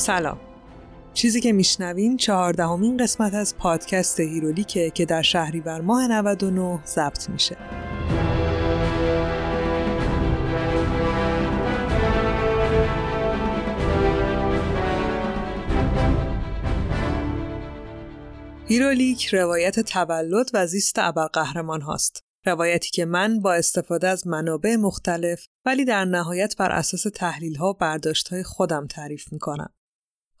سلام چیزی که میشنوین چهاردهمین قسمت از پادکست هیرولیکه که در شهریور ماه 99 ضبط میشه هیرولیک روایت تولد و زیست ابرقهرمان هاست. روایتی که من با استفاده از منابع مختلف ولی در نهایت بر اساس تحلیل ها برداشت های خودم تعریف می‌کنم.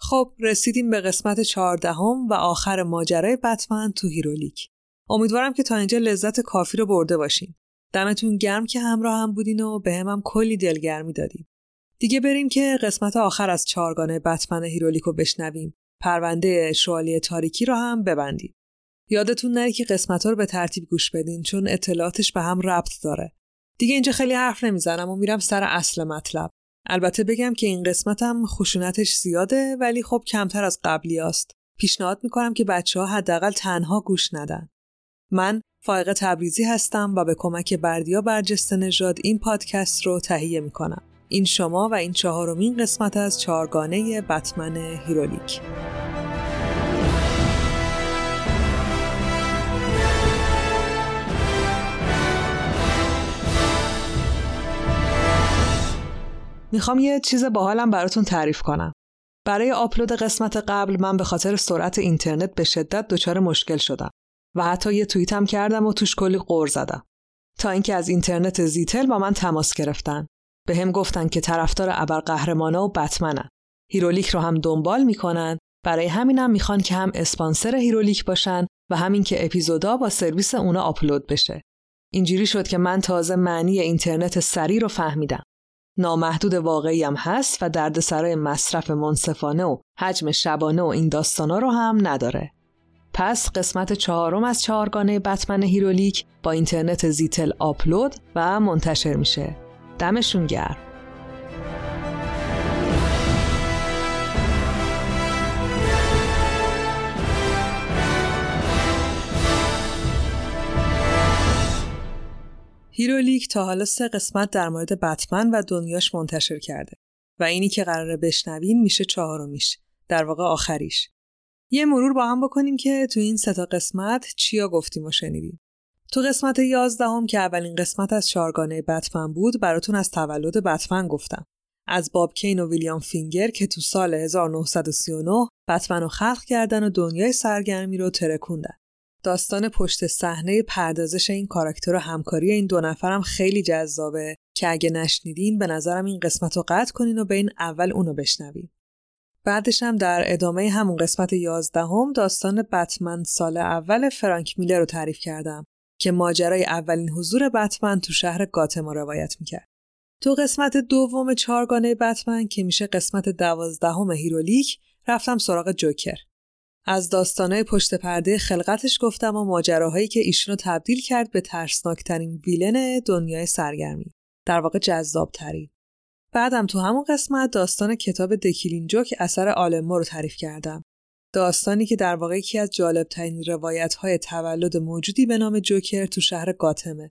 خب رسیدیم به قسمت چهاردهم و آخر ماجرای بتمن تو هیرولیک. امیدوارم که تا اینجا لذت کافی رو برده باشین. دمتون گرم که همراه هم بودین و به هم کلی دلگرمی دادیم. دیگه بریم که قسمت آخر از چهارگانه بتمن هیرولیک رو بشنویم. پرونده شوالیه تاریکی رو هم ببندیم. یادتون نره که قسمت ها رو به ترتیب گوش بدین چون اطلاعاتش به هم ربط داره. دیگه اینجا خیلی حرف نمی‌زنم و میرم سر اصل مطلب. البته بگم که این قسمتم خشونتش زیاده ولی خب کمتر از قبلی است. پیشنهاد می‌کنم که بچه ها حداقل تنها گوش ندن. من فائق تبریزی هستم و به کمک بردیا برجسته نژاد این پادکست رو تهیه می‌کنم. این شما و این چهارمین قسمت از چهارگانه بتمن هیرولیک. می‌خوام یه چیز باحالم براتون تعریف کنم. برای آپلود قسمت قبل من به خاطر سرعت اینترنت به شدت دچار مشکل شدم و حتی یه توییتم کردم و توش کلی غر زدم. تا اینکه از اینترنت زیتل با من تماس گرفتن. بهم گفتن که طرفدار ابرقهرمانا و بتمنن. هیرولیک رو هم دنبال می‌کنن برای همینم می‌خوان که هم اسپانسر هیرولیک باشن و هم اینکه اپیزودا با سرویس اونا آپلود بشه. اینجوری شد که من تازه معنی اینترنت سریع رو فهمیدم. نامحدود واقعی هم هست و دردسرای مصرف منصفانه و حجم شبانه و این داستانا رو هم نداره. پس قسمت چهارم از چهارگانه بتمن هیرولیک با اینترنت زیتل آپلود و منتشر میشه. دمشون گرم. هیرولیک تا حالا سه قسمت در مورد بتمن و دنیاش منتشر کرده و اینی که قراره بشنوین میشه چهارمیش در واقع آخریش. یه مرور با هم بکنیم که تو این سه تا قسمت چیا گفتیم و شنیدیم. تو قسمت یازدهم که اولین قسمت از چهارگانه بتمن بود براتون از تولد بتمن گفتم. از باب کین و ویلیام فینگر که تو سال 1939 بتمن رو خلق کردن و دنیای سرگرمی رو ترکوندن. داستان پشت صحنه پردازش این کاراکتر و همکاری این دو نفرم خیلی جذابه که اگه نشنیدین به نظرم این قسمت رو قطع کنین و به این اول اونو بشنوین. بعدش هم در ادامه همون قسمت یازدهم داستان بتمن سال اول فرانک میلر رو تعریف کردم که ماجرای اولین حضور بتمن تو شهر گاتما روایت می‌کرد. تو قسمت دوم چهارگانه بتمن که میشه قسمت دوازدهم هیرولیک رفتم سراغ جوکر. از داستانه پشت پرده خلقتش گفتم و ماجراهایی که ایشونو تبدیل کرد به ترسناکترین ویلن دنیای سرگرمی. در واقع جذابترین. بعدم تو همون قسمت داستان کتاب دکیلین جوک اثر آلمو رو تعریف کردم. داستانی که در واقع یکی از جالبترین روایت های تولد موجودی به نام جوکر تو شهر گاتمه.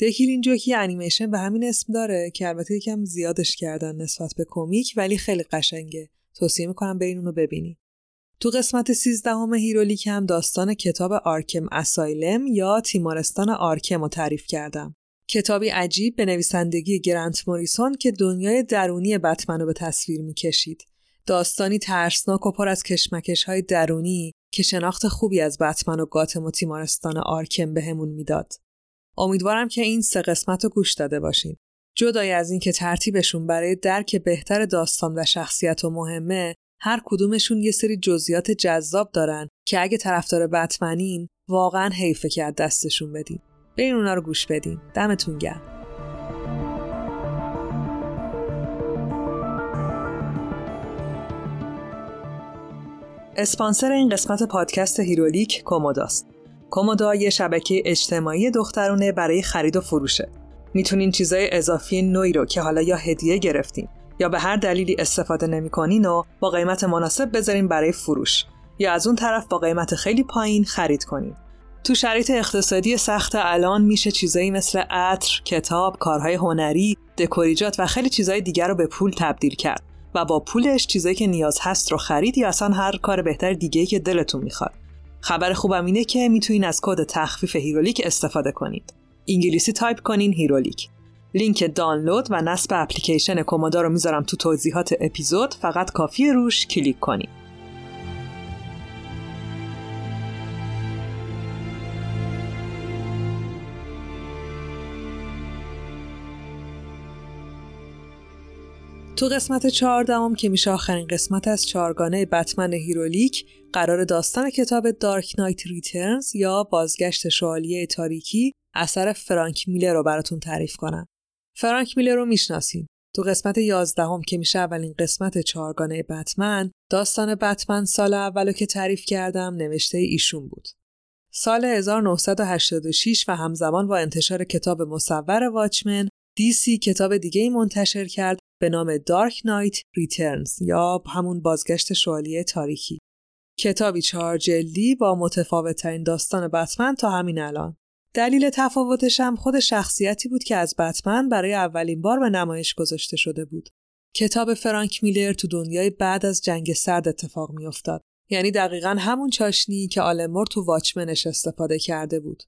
دکیلین جوک یه انیمیشن به همین اسم داره که البته یکم زیادش کردن نسبت به کمیک ولی خیلی قشنگه. توصیه می‌کنم برین اونو ببینی. تو قسمت 13 هم هیرولیک هم داستان کتاب Arkham Asylum یا تیمارستان آرکم رو تعریف کردم. کتابی عجیب به نویسندگی گرانت موریسون که دنیای درونی بتمن رو به تصویر می‌کشید. داستانی ترسناک و پر از کشمکش های درونی که شناخت خوبی از بتمن و گاتم و تیمارستان آرکم بهمون می‌داد. امیدوارم که این سه قسمت رو گوش داده باشین. جدای از اینکه ترتیبشون برای درک بهتر داستان و شخصیتا مهمه هر کدومشون یه سری جزئیات جذاب دارن که اگه طرفدار بتمنین واقعا حیفه که از دستشون بدین برین اونا رو گوش بدین دمتون گرم اسپانسر این قسمت پادکست هیرولیک کوموداست. کومودا یه شبکه اجتماعی دخترونه برای خرید و فروشه. می‌تونین چیزای اضافی نوعی رو که حالا یا هدیه گرفتین یا به هر دلیلی استفاده نمی‌کنین و با قیمت مناسب بذارین برای فروش. یا از اون طرف با قیمت خیلی پایین خرید کنین. تو شرایط اقتصادی سخت الان میشه چیزایی مثل عطر، کتاب، کارهای هنری، دکوریجات و خیلی چیزهای دیگر رو به پول تبدیل کرد و با پولش چیزایی که نیاز هست رو خرید یا اصلا هر کار بهتر دیگه که دلتون می‌خواد. خبر خوبم اینه که می‌تونین از کد تخفیف هیرولیک استفاده کنید انگلیسی تایپ کنین هیرولیک. لینک دانلود و نصب اپلیکیشن کومودا رو می‌ذارم تو توضیحات اپیزود فقط کافیه روش کلیک کنید تو قسمت چهاردهم که میشه آخرین قسمت از چهارگانه بتمن هیرولیک قراره داستان کتاب Dark Knight Returns یا بازگشت شوالیه تاریکی اثر فرانک میلر رو براتون تعریف کنم. فرانک میلر رو می‌شناسین. تو قسمت یازدهم که میشه اولین قسمت چهارگانه بتمن داستان بتمن سال اولو که تعریف کردم نوشته ایشون بود. سال 1986 و همزمان با انتشار کتاب مصور واچمن دیسی کتاب دیگه ای منتشر کرد به نام دارک نایت ریترنز یا همون بازگشت شوالیه تاریکی. کتابی چهار جلدی با متفاوتترین داستان بتمن تا همین الان. دلیل تفاوتش هم خود شخصیتی بود که از بتمن برای اولین بار به نمایش گذاشته شده بود. کتاب فرانک میلر تو دنیای بعد از جنگ سرد اتفاق میافتاد. یعنی دقیقا همون چاشنی که آلمور تو واچمنش استفاده کرده بود.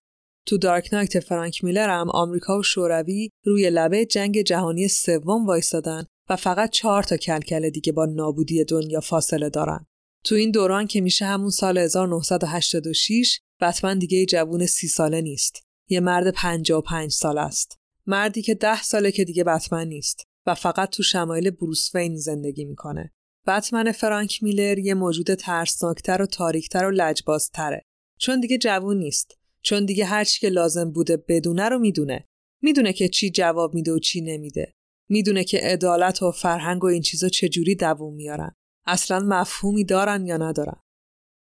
تو دارک نایت فرانک میلر هم آمریکا و شوروی روی لبه جنگ جهانی سوم وایستادن و فقط چهار تا کلکل دیگه با نابودی دنیا فاصله دارن. تو این دوران که میشه همون سال 1986 بتمن دیگه جوون سی ساله نیست. یه مرد 55 سال است. مردی که ده ساله که دیگه بتمن نیست و فقط تو شمایل بروس وین زندگی می‌کنه. بتمن فرانک میلر یه موجود ترسناکتر و تاریکتر و لجبازتره. چون دیگه جوون نیست. چون دیگه هر چی که لازم بوده بدونه رو می‌دونه. می‌دونه که چی جواب میده و چی نمیده. می‌دونه که عدالت و فرهنگ و این چیزا چجوری دووم میارن. اصلا مفهومی دارن یا ندارن.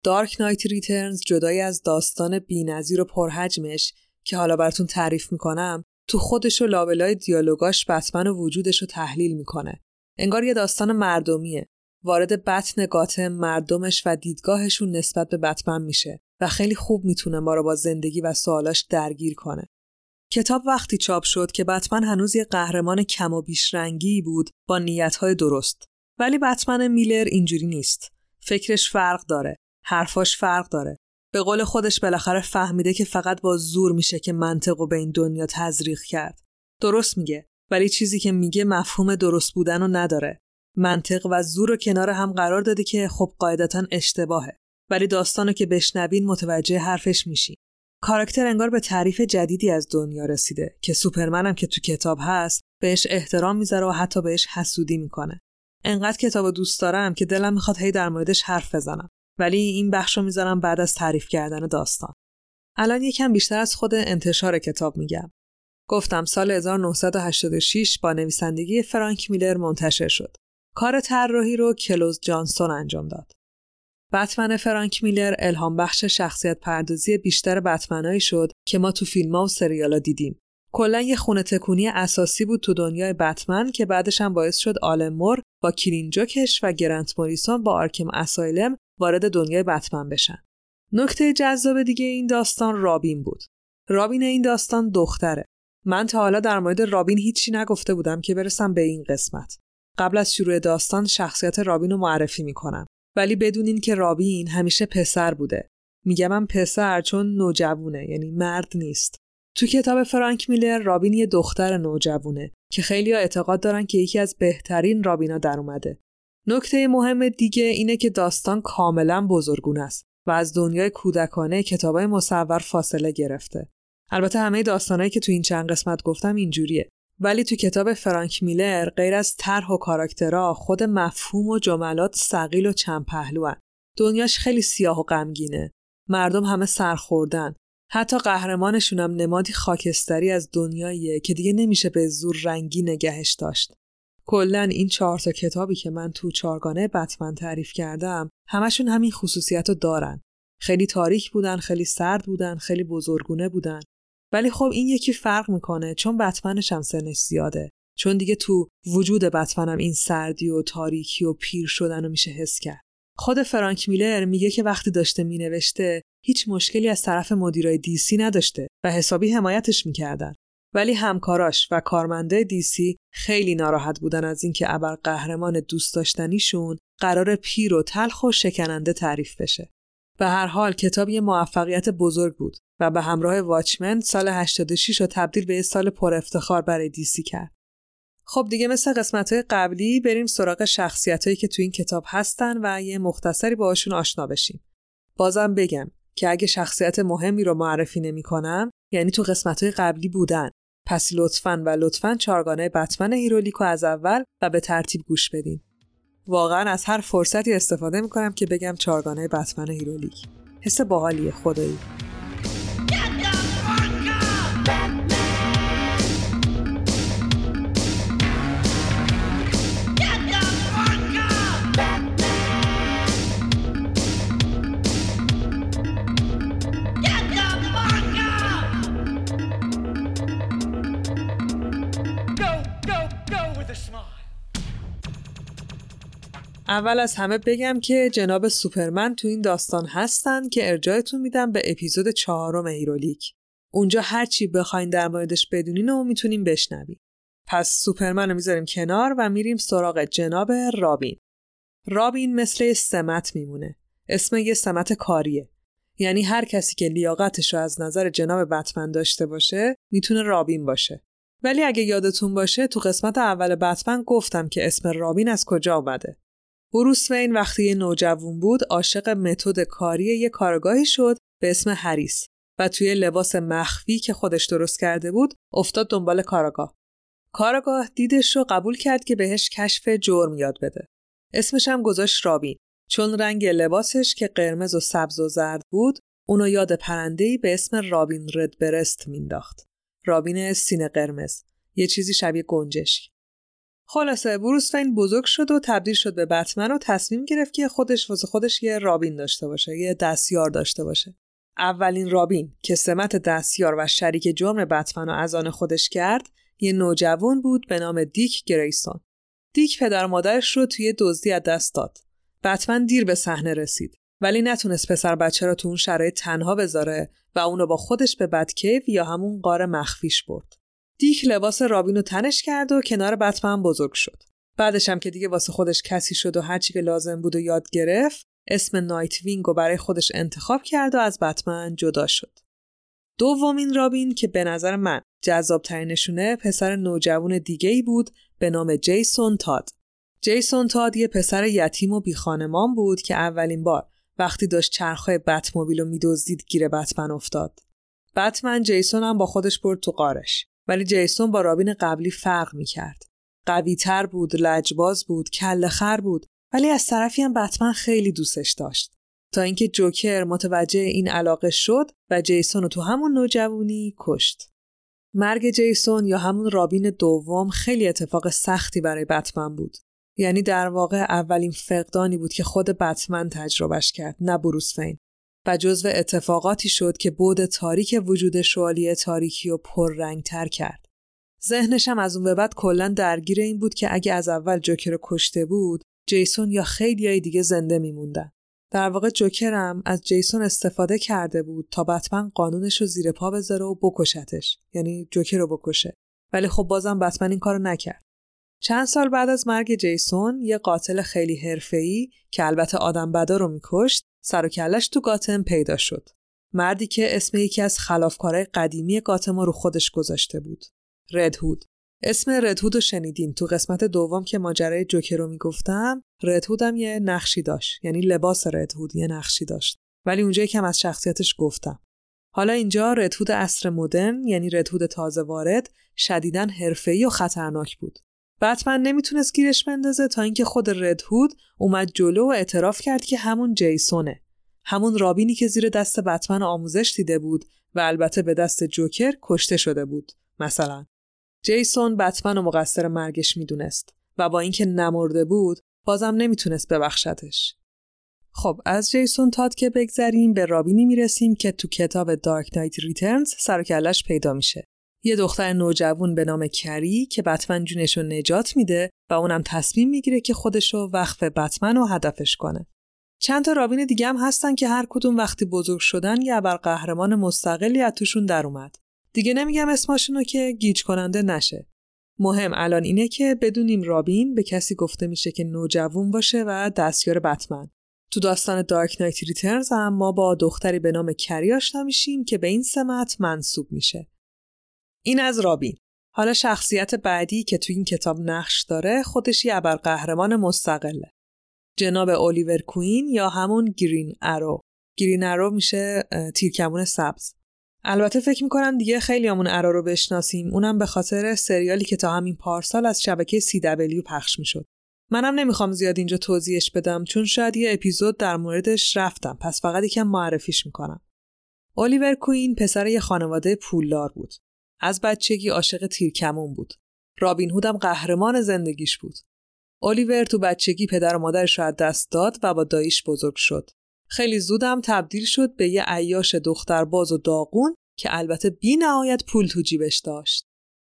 دارک نایت ریترنز جدای از داستان بینظیر و پرحجمش که حالا براتون تعریف می‌کنم تو خودش و لابلای دیالوگاش بتمن و وجودش رو تحلیل می‌کنه. انگار یه داستان مردمیه. وارد بطن گاتم مردمش و دیدگاهشون نسبت به بتمن میشه و خیلی خوب می‌تونه ما رو با زندگی و سوالاش درگیر کنه. کتاب وقتی چاپ شد که بتمن هنوز یه قهرمان کم و بیش رنگی بود با نیتهای درست. ولی بتمن میلر اینجوری نیست. فکرش فرق داره. حرفاش فرق داره. به قول خودش بالاخره فهمیده که فقط با زور میشه که منطق و به این دنیا تزریق کرد. درست میگه. ولی چیزی که میگه مفهوم درست بودن رو نداره. منطق و زور رو کنار هم قرار داده که خب قاعدتا اشتباهه. ولی داستانو که بشنوین متوجه حرفش میشی. کاراکتر انگار به تعریف جدیدی از دنیا رسیده که سوپرمنم که تو کتاب هست بهش احترام می‌ذاره و حتی بهش حسودی می‌کنه. انقدر کتاب دوست دارم که دلم می‌خواد هی در موردش حرف بزنم. ولی این بخش رو می‌ذارم بعد از تعریف کردن داستان. الان یکم بیشتر از خود انتشار کتاب میگم. گفتم سال 1986 با نویسندگی فرانک میلر منتشر شد. کار طراحی رو کلوز جانسون انجام داد. بتمن فرانک میلر الهام بخش شخصیت پردازی بیشتر بتمنایی شد که ما تو فیلم ها و سریالا دیدیم. کلا یه خونه تکونی اساسی بود تو دنیای بتمن که بعدش هم باعث شد آلمور با کلینجوکش و گرنت موریسون با آرکم اسایلم وارد دنیای بتمن بشن. نکته جذاب دیگه این داستان رابین بود. رابین این داستان دختره. من تا حالا در مورد رابین هیچی نگفته بودم که برسم به این قسمت. قبل از شروع داستان شخصیت رابین رو معرفی می‌کنم. ولی بدونین که رابین همیشه پسر بوده. میگم من پسر چون نوجوونه یعنی مرد نیست. تو کتاب فرانک میلر رابین یه دختر نوجوونه که خیلی اعتقاد دارن که یکی از بهترین رابینا در اومده. نکته مهم دیگه اینه که داستان کاملا بزرگون است و از دنیای کودکانه کتابای مصور فاصله گرفته. البته همه داستانهایی که تو این چند قسمت گفتم اینجوریه. ولی تو کتاب فرانک میلر غیر از طرح و کاراکترها خود مفهوم و جملات سقیل و چند پهلوان. دنیاش خیلی سیاه و غمگینه. مردم همه سرخوردن. حتی قهرمانشون هم نمادی خاکستری از دنیاییه که دیگه نمیشه به زور رنگی نگهش داشت. کلا این چهار تا کتابی که من تو چارگانه بتمن تعریف کردم همشون همین خصوصیت رو دارن. خیلی تاریک بودن، خیلی سرد بودن، خیلی بزرگونه بودن. ولی خب این یکی فرق می‌کنه چون بتمنش هم سنش زیاده. چون دیگه تو وجود بتمنم این سردی و تاریکی و پیر شدن رو میشه حس کرد. خود فرانک میلر میگه که وقتی داشته مینوشته هیچ مشکلی از طرف مدیرای دیسی نداشته و حسابی حمایتش می‌کردن. ولی همکاراش و کارمنده دیسی خیلی ناراحت بودن از اینکه ابر قهرمان دوست داشتنیشون قرار پیر و تلخ و شکننده تعریف بشه. به هر حال کتاب یه موفقیت بزرگ بود و به همراه واچمن سال 86 رو تبدیل به یه سال پر افتخار برای دیسی کرد. خب دیگه مثل قسمت قبلی بریم سراغ شخصیت هایی که تو این کتاب هستن و یه مختصری باشون آشنا بشیم. بازم بگم که اگه شخصیت مهمی رو معرفی نمی کنم یعنی تو قسمت های قبلی بودن پس لطفا و لطفا چارگانه بتمن هیرولیکو از اول و به ترتیب گوش بدین. واقعا از هر فرصتی استفاده می‌کنم که بگم چارگانه بتمن هیرولیک. حس باحالیه خدایی. اول از همه بگم که جناب سوپرمن تو این داستان هستن که ارجاعتون میدم به اپیزود چهارم هیرولیک. اونجا هر چی بخواین در موردش بدونین و می‌تونین بشنوین. پس سوپرمن رو می‌ذاریم کنار و میریم سراغ جناب رابین. رابین مثل سمت میمونه. اسم یه سمت کاریه. یعنی هر کسی که لیاقتش رو از نظر جناب بتمن داشته باشه می‌تونه رابین باشه. ولی اگه یادتون باشه تو قسمت اول بتمن گفتم که اسم رابین از کجا آمده. بروس وین وقتی نوجوون بود عاشق متد کاری یه کارگاهی شد به اسم هریس و توی لباس مخفی که خودش درست کرده بود افتاد دنبال کارگاه. کارگاه دیدش رو قبول کرد که بهش کشف جرم یاد بده. اسمش هم گذاشت رابین چون رنگ لباسش که قرمز و سبز و زرد بود اونو یاد پرندهی به اسم رابین رد برست مینداخت. رابین سینه قرمز یه چیزی شبیه گنجشک. خلاصه بروس وین بزرگ شد و تبدیل شد به بتمن و تصمیم گرفت که خودش واسه خودش یه رابین داشته باشه یه دستیار داشته باشه. اولین رابین که سمت دستیار و شریک جرم بتمن رو از آن خودش کرد یه نوجوان بود به نام دیک گریسون. دیک پدر مادرش رو توی دزدی از دست داد. بتمن دیر به صحنه رسید ولی نتونست پسر بچه را تو اون شرایط تنها بذاره و اونو با خودش به بدکیو یا همون قار مخفیش برد. دیک لباس رابین رو تنش کرد و کنار بتمن بزرگ شد. بعدش هم که دیگه واسه خودش کسی شد و هرچی که لازم بود و یاد گرفت اسم نایت وینگ رو برای خودش انتخاب کرد و از بتمن جدا شد. دومین رابین که به نظر من جذاب ترینشونه پسر نوجوان دیگه ای بود به نام جیسون تاد. جیسون تاد یه پسر یتیم و بیخانمان بود که اولین بار وقتی داشت چرخهای بتموبیل رو میدزدید گیر بتمن افتاد. بتمن جیسون هم با خودش برد تو قارش. ولی جیسون با رابین قبلی فرق می کرد. قوی تر بود، لجباز بود، کل خر بود ولی از طرفی هم بتمن خیلی دوستش داشت. تا اینکه جوکر متوجه این علاقه شد و جیسون رو تو همون نوجوانی کشت. مرگ جیسون یا همون رابین دوم خیلی اتفاق سختی برای بتمن بود. یعنی در واقع اولین فقدانی بود که خود بتمن تجربهش کرد نه بروس فین. و جزو اتفاقاتی شد که بود تاریک وجود شوالیه تاریکی و تر کرد. ذهنش هم از اون به بعد کلا درگیر این بود که اگه از اول جوکر رو کشته بود جیسون یا خیلی دیگه زنده میموندن. در واقع جوکر هم از جیسون استفاده کرده بود تا بتمن قانونش رو زیر پا بذاره و بکشتش یعنی جوکر رو بکشه ولی خب بازم بتمن این کارو نکرد چند سال بعد از مرگ جیسون یه قاتل خیلی حرفه‌ای که البته آدم بدا رو میکشت سر و کلش تو گاتم پیدا شد. مردی که اسم یکی از خلافکارای قدیمی گاتم رو خودش گذاشته بود. ردهود. اسم ردهود رو شنیدین تو قسمت دوم که ماجرای جوکر رو می‌گفتم ردهود هم یه نقشی داشت یعنی لباس ردهود یه نقشی داشت ولی اونجا کم از شخصیتش گفتم حالا اینجا ردهود اصر مدرن یعنی ردهود تازه وارد شدیداً حرفه‌ای و خطرناک بود بتمن نمی‌تونست گیرش بندازه تا اینکه خود ردهود اومد جلو و اعتراف کرد که همون جیسونه. همون رابینی که زیر دست بتمن آموزش دیده بود و البته به دست جوکر کشته شده بود مثلا. جیسون بتمن و مقصر مرگش می‌دونست و با اینکه نمرده بود بازم نمی‌تونست ببخشتش خب از جیسون تاد که بگذریم به رابینی می‌رسیم که تو کتاب دارک نایت ریترنز سر پیدا میشه. یه دختر نوجوان به نام کری که بتمن جونش رو نجات میده و اونم تصمیم می‌گیره که خودش رو وقف بتمن رو هدفش کنه. چند تا رابین دیگه هم هستن که هر کدوم وقتی بزرگ شدن یه قهرمان مستقلی از توشون در اومد. دیگه نمیگم اسمشونو که گیج کننده نشه. مهم الان اینه که بدونیم رابین به کسی گفته میشه که نوجوون باشه و دستیار بتمن. تو داستان دارک نایت ریترنز هم ما با دختری به نام کری آشنا میشیم که به این سمت منصوب میشه. این از رابین. حالا شخصیت بعدی که تو این کتاب نقش داره خودش یه قهرمان مستقله. جناب الیور کوین یا همون گرین ارو. گرین ارو میشه تیرکمون سبز. البته فکر می‌کنم دیگه خیلی همون ارا رو بشناسیم اونم به خاطر سریالی که تا همین پارسال از شبکه CW پخش می‌شد. منم نمی‌خوام زیاد اینجا توضیحش بدم چون شاید یه اپیزود در موردش رفتم پس فقط یکم معرفیش می‌کنم. الیور کوین پسر یه خانواده پولدار بود. از بچگی عاشق تیرکمون بود. رابین هودم قهرمان زندگیش بود. الیور تو بچگی پدر و مادرش رو از دست داد و با داییش بزرگ شد. خیلی زودم تبدیل شد به یه عیاش دخترباز و داغون که البته بی نهایت پول تو جیبش داشت.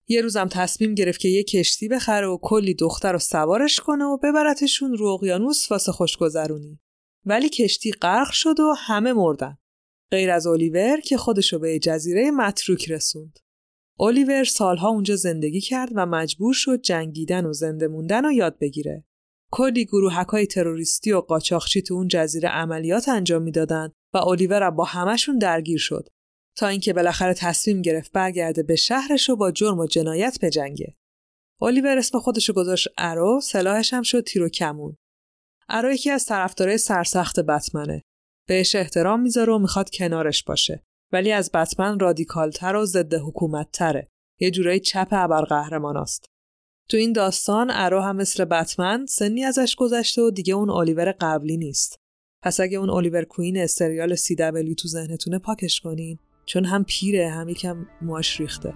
یه روزم تصمیم گرفت که یه کشتی بخره و کلی دختر رو سوارش کنه و ببرتشون رو اقیانوس واسه خوشگذرونی. ولی کشتی غرق شد و همه مردن. غیر از الیور که خودشو به جزیره متروک رسوند. الیور سالها اونجا زندگی کرد و مجبور شد جنگیدن و زنده موندن رو یاد بگیره. کلی های تروریستی و قاچاقچی تو اون جزیره عملیات انجام می‌دادند و الیور با همشون درگیر شد تا اینکه بالاخره تصمیم گرفت برگرده به شهرش و با جرم و جنایت بجنگه. الیور اسم خودشو گذاشت ارو، سلاحش هم شد تیر و کمون. ارو یکی از طرفدارای سرسخت بتمنه. بهش احترام می‌ذاره و می‌خواد کنارش باشه. ولی از بتمن رادیکالتر و ضد حکومت تره. یه جورایی چپ ابرقهرماناست. تو این داستان ارو هم مثل بتمن سنی ازش گذشته و دیگه اون الیور قبلی نیست. پس اگه اون الیور کوین سریال سی دبلیو تو ذهنتونه پاکش کنین چون هم پیره هم یکم ماش ریخته.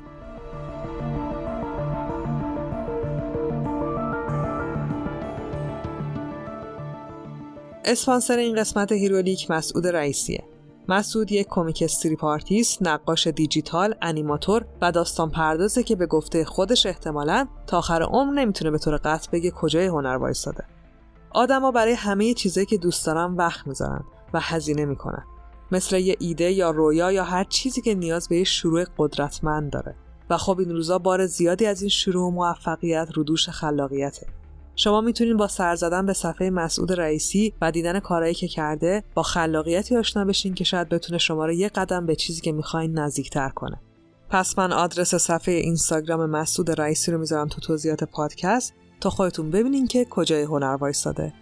اسپانسر این قسمت هیرولیک مسعود رئیسیه. مسعود یک کمیک استریپ آرتیست، نقاش دیجیتال، انیماتور و داستان پردازه که به گفته خودش احتمالا تا آخر عمر نمی‌تونه به طور قطع بگه کجای هنر وایستاده. آدما برای همه چیزایی که دوست دارن وقت می‌ذارن و هزینه می‌کنن. مثل یه ایده یا رویا یا هر چیزی که نیاز به یه شروع قدرتمند داره. و خب این روزا بار زیادی از این شروع و موفقیت رو دوش خلاقیته. شما می‌تونید با سر زدن به صفحه مسعود رئیسی و دیدن کارهایی که کرده با خلاقیتی آشنا بشین که شاید بتونه شما رو یه قدم به چیزی که می‌خواین نزدیکتر کنه. پس من آدرس صفحه اینستاگرام مسعود رئیسی رو می‌ذارم تو توضیحات پادکست تا خودتون ببینین که کجای هنر وایستاده.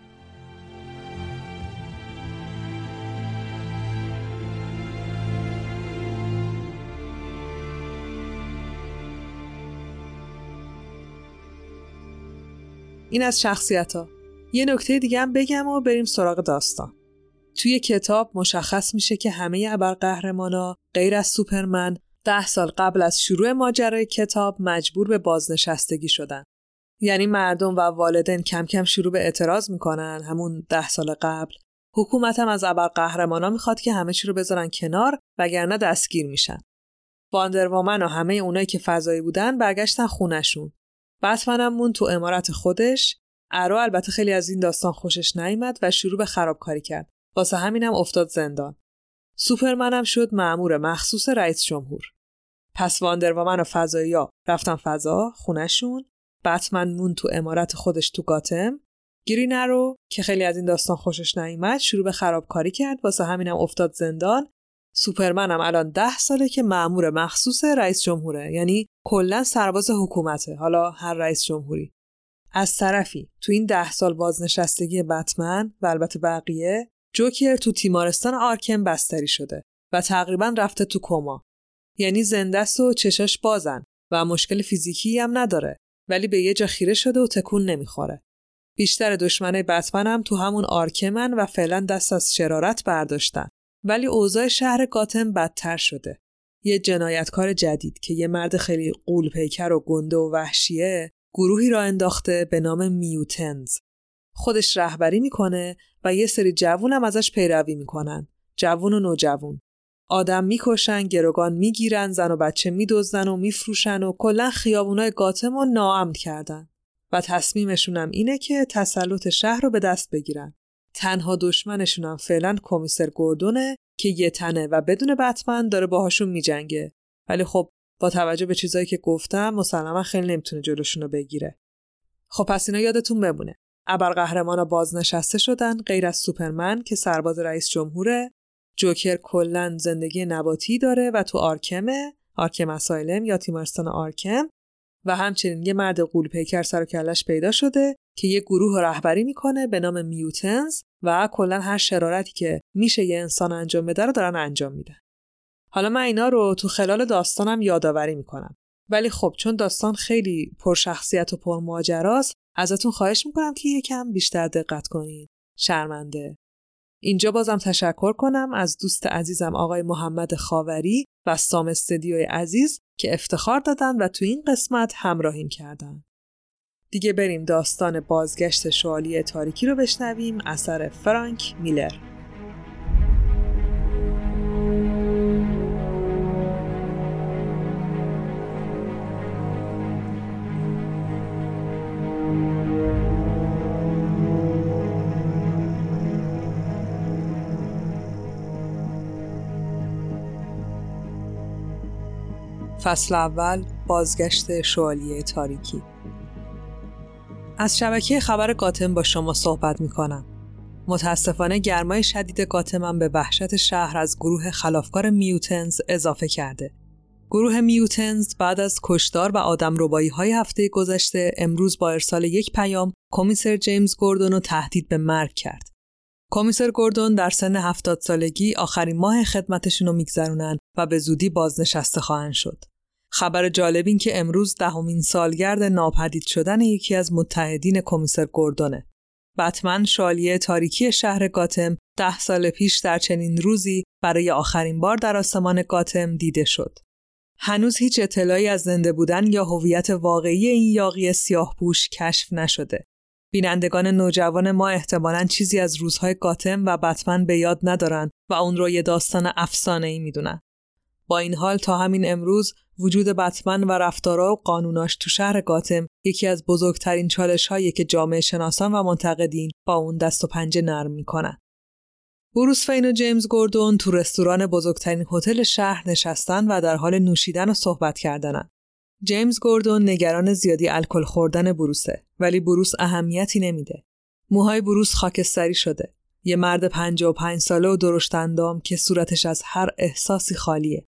این از شخصیت ها. یه نکته دیگه هم بگم و بریم سراغ داستان. توی کتاب مشخص میشه که همه ابرقهرمانا غیر از سوپرمن ده سال قبل از شروع ماجرای کتاب مجبور به بازنشستگی شدن. یعنی مردم و والدین کم کم شروع به اعتراض می‌کنن همون ده سال قبل. حکومت هم از ابرقهرمانا می‌خواد که همه چی رو بذارن کنار وگرنه دستگیر میشن. واندروامن و همه اونایی که فضایی بودن برگشتن خونشون. بتمنم مون تو امارت خودش. ارو البته خیلی از این داستان خوشش نیامد و شروع به خرابکاری کرد. واسه همینم افتاد زندان. سوپرمنم شد معمور مخصوص رئیس جمهور. پس واندر و من و فضایی رفتن فضا خونشون بتمن مون تو امارت خودش تو گاتم. گرین ارو که خیلی از این داستان خوشش نیامد شروع به خرابکاری کرد. واسه همینم افتاد زندان. سوپرمنم. الان ده ساله که معمور مخصوص رئیس جمهوره. یعنی کلا سرباز حکومته. حالا هر رئیس جمهوری. از طرفی تو این ده سال بازنشستگی بتمن و البته بقیه جوکر تو تیمارستان آرکم بستری شده و تقریبا رفته تو کما. یعنی زنده و چشاش بازن و مشکل فیزیکی هم نداره. ولی به یه جا خیره شده و تکون نمی‌خوره. بیشتر دشمنای بتمن هم تو همون آرکمن و فعلا دست از شرارت برداشتن. ولی اوضاع شهر گاتم بدتر شده. یه جنایتکار جدید که یه مرد خیلی قول پیکر و گنده و وحشیه گروهی را انداخته به نام میوتنز. خودش رهبری می‌کنه و یه سری جوون هم ازش پیروی می‌کنن. جوون و نوجوون. آدم می‌کشن، گروگان می‌گیرن، زن و بچه میدزدن و میفروشن و کلا خیابونای گاتم رو ناامن کردن. و تصمیمشون اینه که تسلط شهر رو به دست بگیرن. تنها دشمنشون هم فعلا کمیسر گوردونه که یه تنه و بدون بتمن داره باهاشون میجنگه. ولی خب با توجه به چیزایی که گفتم مسلما خیلی نمی‌تونه جلوشون رو بگیره. خب پس اینا یادتون بمونه. ابرقهرمانا بازنشسته شدن غیر از سوپرمن که سرباز رئیس جمهوره جوکر کلا زندگی نباتی داره و تو آرکمه آرکم اسایلم یا تیمارستان آرکم و همچنین یه مرد قول پیکر سر و کلش پیدا شده که یه گروه رهبری می‌کنه به نام میوتنز و کلا هر شرارتی که میشه یه انسان انجام بده رو دارن انجام میدن. حالا من اینا رو تو خلال داستانم یادآوری می‌کنم. ولی خب چون داستان خیلی پرشخصیت و پرماجراست ازتون خواهش می‌کنم که یکم بیشتر دقت کنید. شرمنده. اینجا بازم تشکر کنم از دوست عزیزم آقای محمد خاوری و سام استدیوی عزیز که افتخار دادن و تو این قسمت همراهیم کردن. دیگه بریم داستان بازگشت شوالی تاریکی رو بشنویم اثر فرانک میلر. فصل اول بازگشت شوالیه تاریکی از شبکه خبر قاتم با شما صحبت می کنم. متاسفانه گرمای شدید قاتمم به وحشت شهر از گروه خلافکار میوتنز اضافه کرده. گروه میوتنز بعد از کشدار و آدم ربایی های هفته گذشته امروز با ارسال یک پیام کمیسر جیمز گوردون رو تهدید به مرگ کرد. کمیسر گوردون در سن هفتاد سالگی آخرین ماه خدمتشون رو میگذرونن و به زودی بازنشسته خواهند شد. خبر جالب این که امروز دهمین سالگرد ناپدید شدن یکی از متحدین کمیسر گوردونه. بتمن شالیه تاریکی شهر گاتم ده سال پیش در چنین روزی برای آخرین بار در آسمان گاتم دیده شد. هنوز هیچ اطلاعی از زنده بودن یا هویت واقعی این یاقی سیاه پوش کشف نشده. بینندگان نوجوان ما احتمالاً چیزی از روزهای گاتم و بتمن به یاد ندارن و اون رو یه داستان افسانه ای می‌دونن. با این حال تا همین امروز وجود بتمن و رفتارا و قانوناش تو شهر گاتم یکی از بزرگترین چالش هایی که جامعه شناسان و منتقدین با اون دست و پنجه نرم می‌کنن. بروس فین و جیمز گوردون تو رستوران بزرگترین هتل شهر نشستن و در حال نوشیدن و صحبت کردنن. جیمز گوردون نگران زیادی الکل خوردن بروسه ولی بروس اهمیتی نمیده. موهای بروس خاکستری شده. یه مرد 55 ساله و درشت اندام که صورتش از هر احساسی خالیه.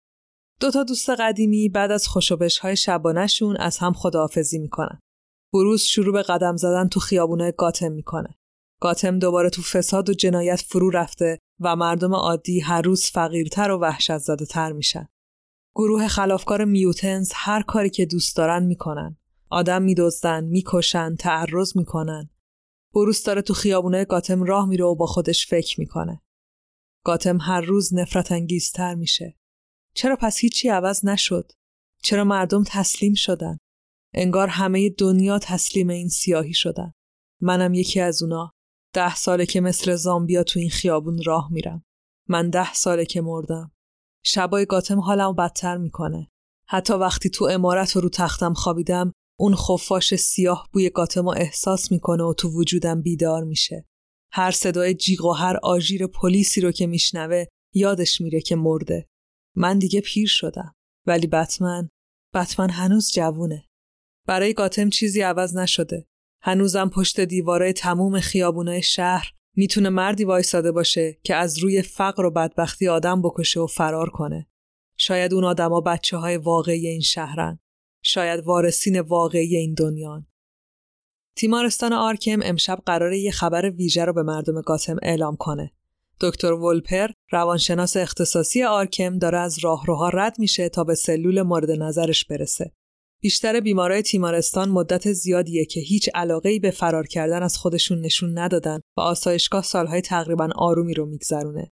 دو تا دوست قدیمی بعد از خوشوبش های شبانهشون از هم خداحافظی می‌کنن. بروس شروع به قدم زدن تو خیابونای گاتم می‌کنه. گاتم دوباره تو فساد و جنایت فرو رفته و مردم عادی هر روز فقیرتر و وحشت زده تر میشن. گروه خلافکار میوتنز هر کاری که دوست دارن می‌کنن. آدم میدزدن، می‌کشن، تعرض می‌کنن. بروس داره تو خیابونای گاتم راه میره و با خودش فکر می‌کنه. گاتم هر روز نفرت انگیزتر میشه. چرا پس هیچی عوض نشد؟ چرا مردم تسلیم شدن؟ انگار همه دنیا تسلیم این سیاهی شدن. منم یکی از اونا. ده ساله که مثل زامبیا تو این خیابون راه میرم. من ده ساله که مردم. شبای گاتم حالم بدتر می‌کنه. حتی وقتی تو امارت و رو تختم خوابیدم اون خفاش سیاه بوی گاتم رو احساس می‌کنه و تو وجودم بیدار میشه. هر صدای جیغ و هر آژیر پلیسی رو که میشنوه یادش میره که مرده. من دیگه پیر شدم. ولی بتمن بتمن هنوز جوونه. برای گاتم چیزی عوض نشده. هنوزم پشت دیواره تموم خیابونای شهر می‌تونه مردی وایساده باشه که از روی فقر و بدبختی آدم بکشه و فرار کنه. شاید اون آدما بچه های واقعی این شهرن. شاید وارثین واقعی این دنیان. تیمارستان آرکم امشب قراره یه خبر ویژه رو به مردم گاتم اعلام کنه. دکتر ولپر روانشناس اختصاصی آرکم داره از راهروها رد میشه تا به سلول مورد نظرش برسه. بیشتر بیمارای تیمارستان مدت زیادیه که هیچ علاقه به فرار کردن از خودشون نشون ندادن و آسایشگاه سالهای تقریبا آرومی رو میگذرونه.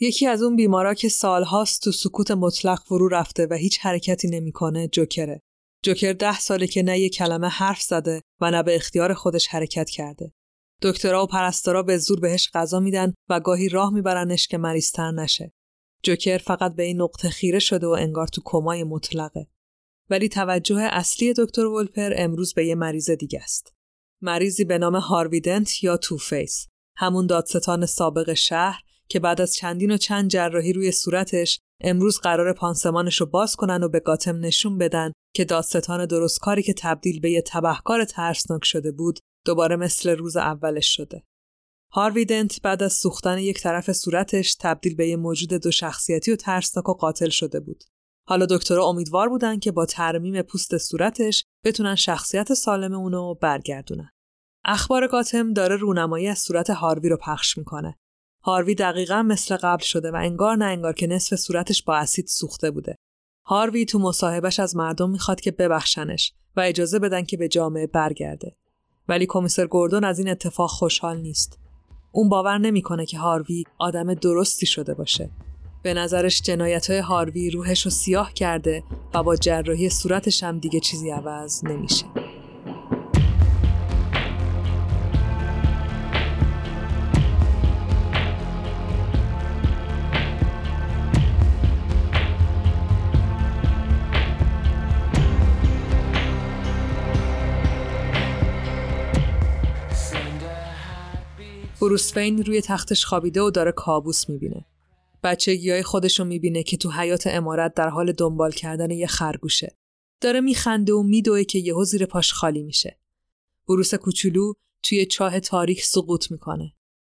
یکی از اون بیمارا که سالهاست تو سکوت مطلق فرو رفته و هیچ حرکتی نمی‌کنه جوکره. جوکر ده ساله که نه یه کلمه حرف زده و نه به اختیار خودش حرکت کرده. دکترها و پرستارا به زور بهش غذا میدن و گاهی راه میبرنش که مریضتر نشه. جوکر فقط به این نقطه خیره شده و انگار تو کمای مطلقه. ولی توجه اصلی دکتر ولپر امروز به یه مریض دیگه است. مریضی به نام هاروی دنت یا Two-Face. همون دادستان سابق شهر که بعد از چندین و چند جراحی روی صورتش امروز قرار پانسمانش رو باز کنن و به گاتم نشون بدن که داستان درست کاری که تبدیل به یه تبهکار ترسناک شده بود دوباره مثل روز اولش شده. هاروی دنت بعد از سوختن یک طرف صورتش تبدیل به یه موجود دو شخصیتی و ترسناک و قاتل شده بود. حالا دکترها امیدوار بودن که با ترمیم پوست صورتش بتونن شخصیت سالم اونو برگردونن. اخبار گاتم داره رونمایی از صورت هاروی رو پخش می‌کنه. هاروی دقیقا مثل قبل شده و انگار نه انگار که نصف صورتش با اسید سوخته بوده. هاروی تو مصاحبهش از مردم می‌خواد که ببخشنش و اجازه بدن که به جامعه برگرده. ولی کمیسر گوردون از این اتفاق خوشحال نیست. اون باور نمی‌کنه که هاروی آدم درستی شده باشه. به نظرش جنایت های هاروی روحش رو سیاه کرده و با جراحی صورتش هم دیگه چیزی عوض نمیشه. بروس وین روی تختش خوابیده و داره کابوس می‌بینه. بچگی های خودش رو می‌بینه که تو حیات امارت در حال دنبال کردن یه خرگوشه. داره میخنده و میدوه که یهو زیر پاش خالی میشه. بروس کوچولو توی چاه تاریک سقوط می‌کنه.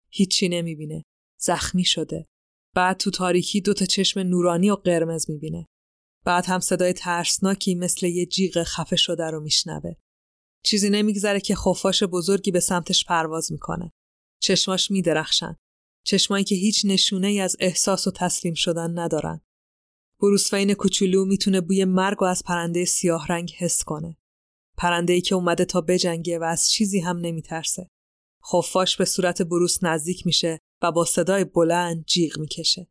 هیچی نمی‌بینه. زخمی شده. بعد تو تاریکی دوتا چشم نورانی و قرمز می‌بینه. بعد هم صدای ترسناکی مثل یه جیغ خفه شده رو میشنوه. چیزی نمیگذره که خفاش بزرگی به سمتش پرواز می‌کنه. چشماش میدرخشن. چشمایی که هیچ نشونه ای از احساس و تسلیم شدن ندارن. بروسفین کوچولو می‌تونه بوی مرگ و از پرنده سیاه رنگ حس کنه. پرنده ای که اومده تا بجنگه و از چیزی هم نمیترسه. خفاش به صورت بروس نزدیک میشه و با صدای بلند جیغ می‌کشه.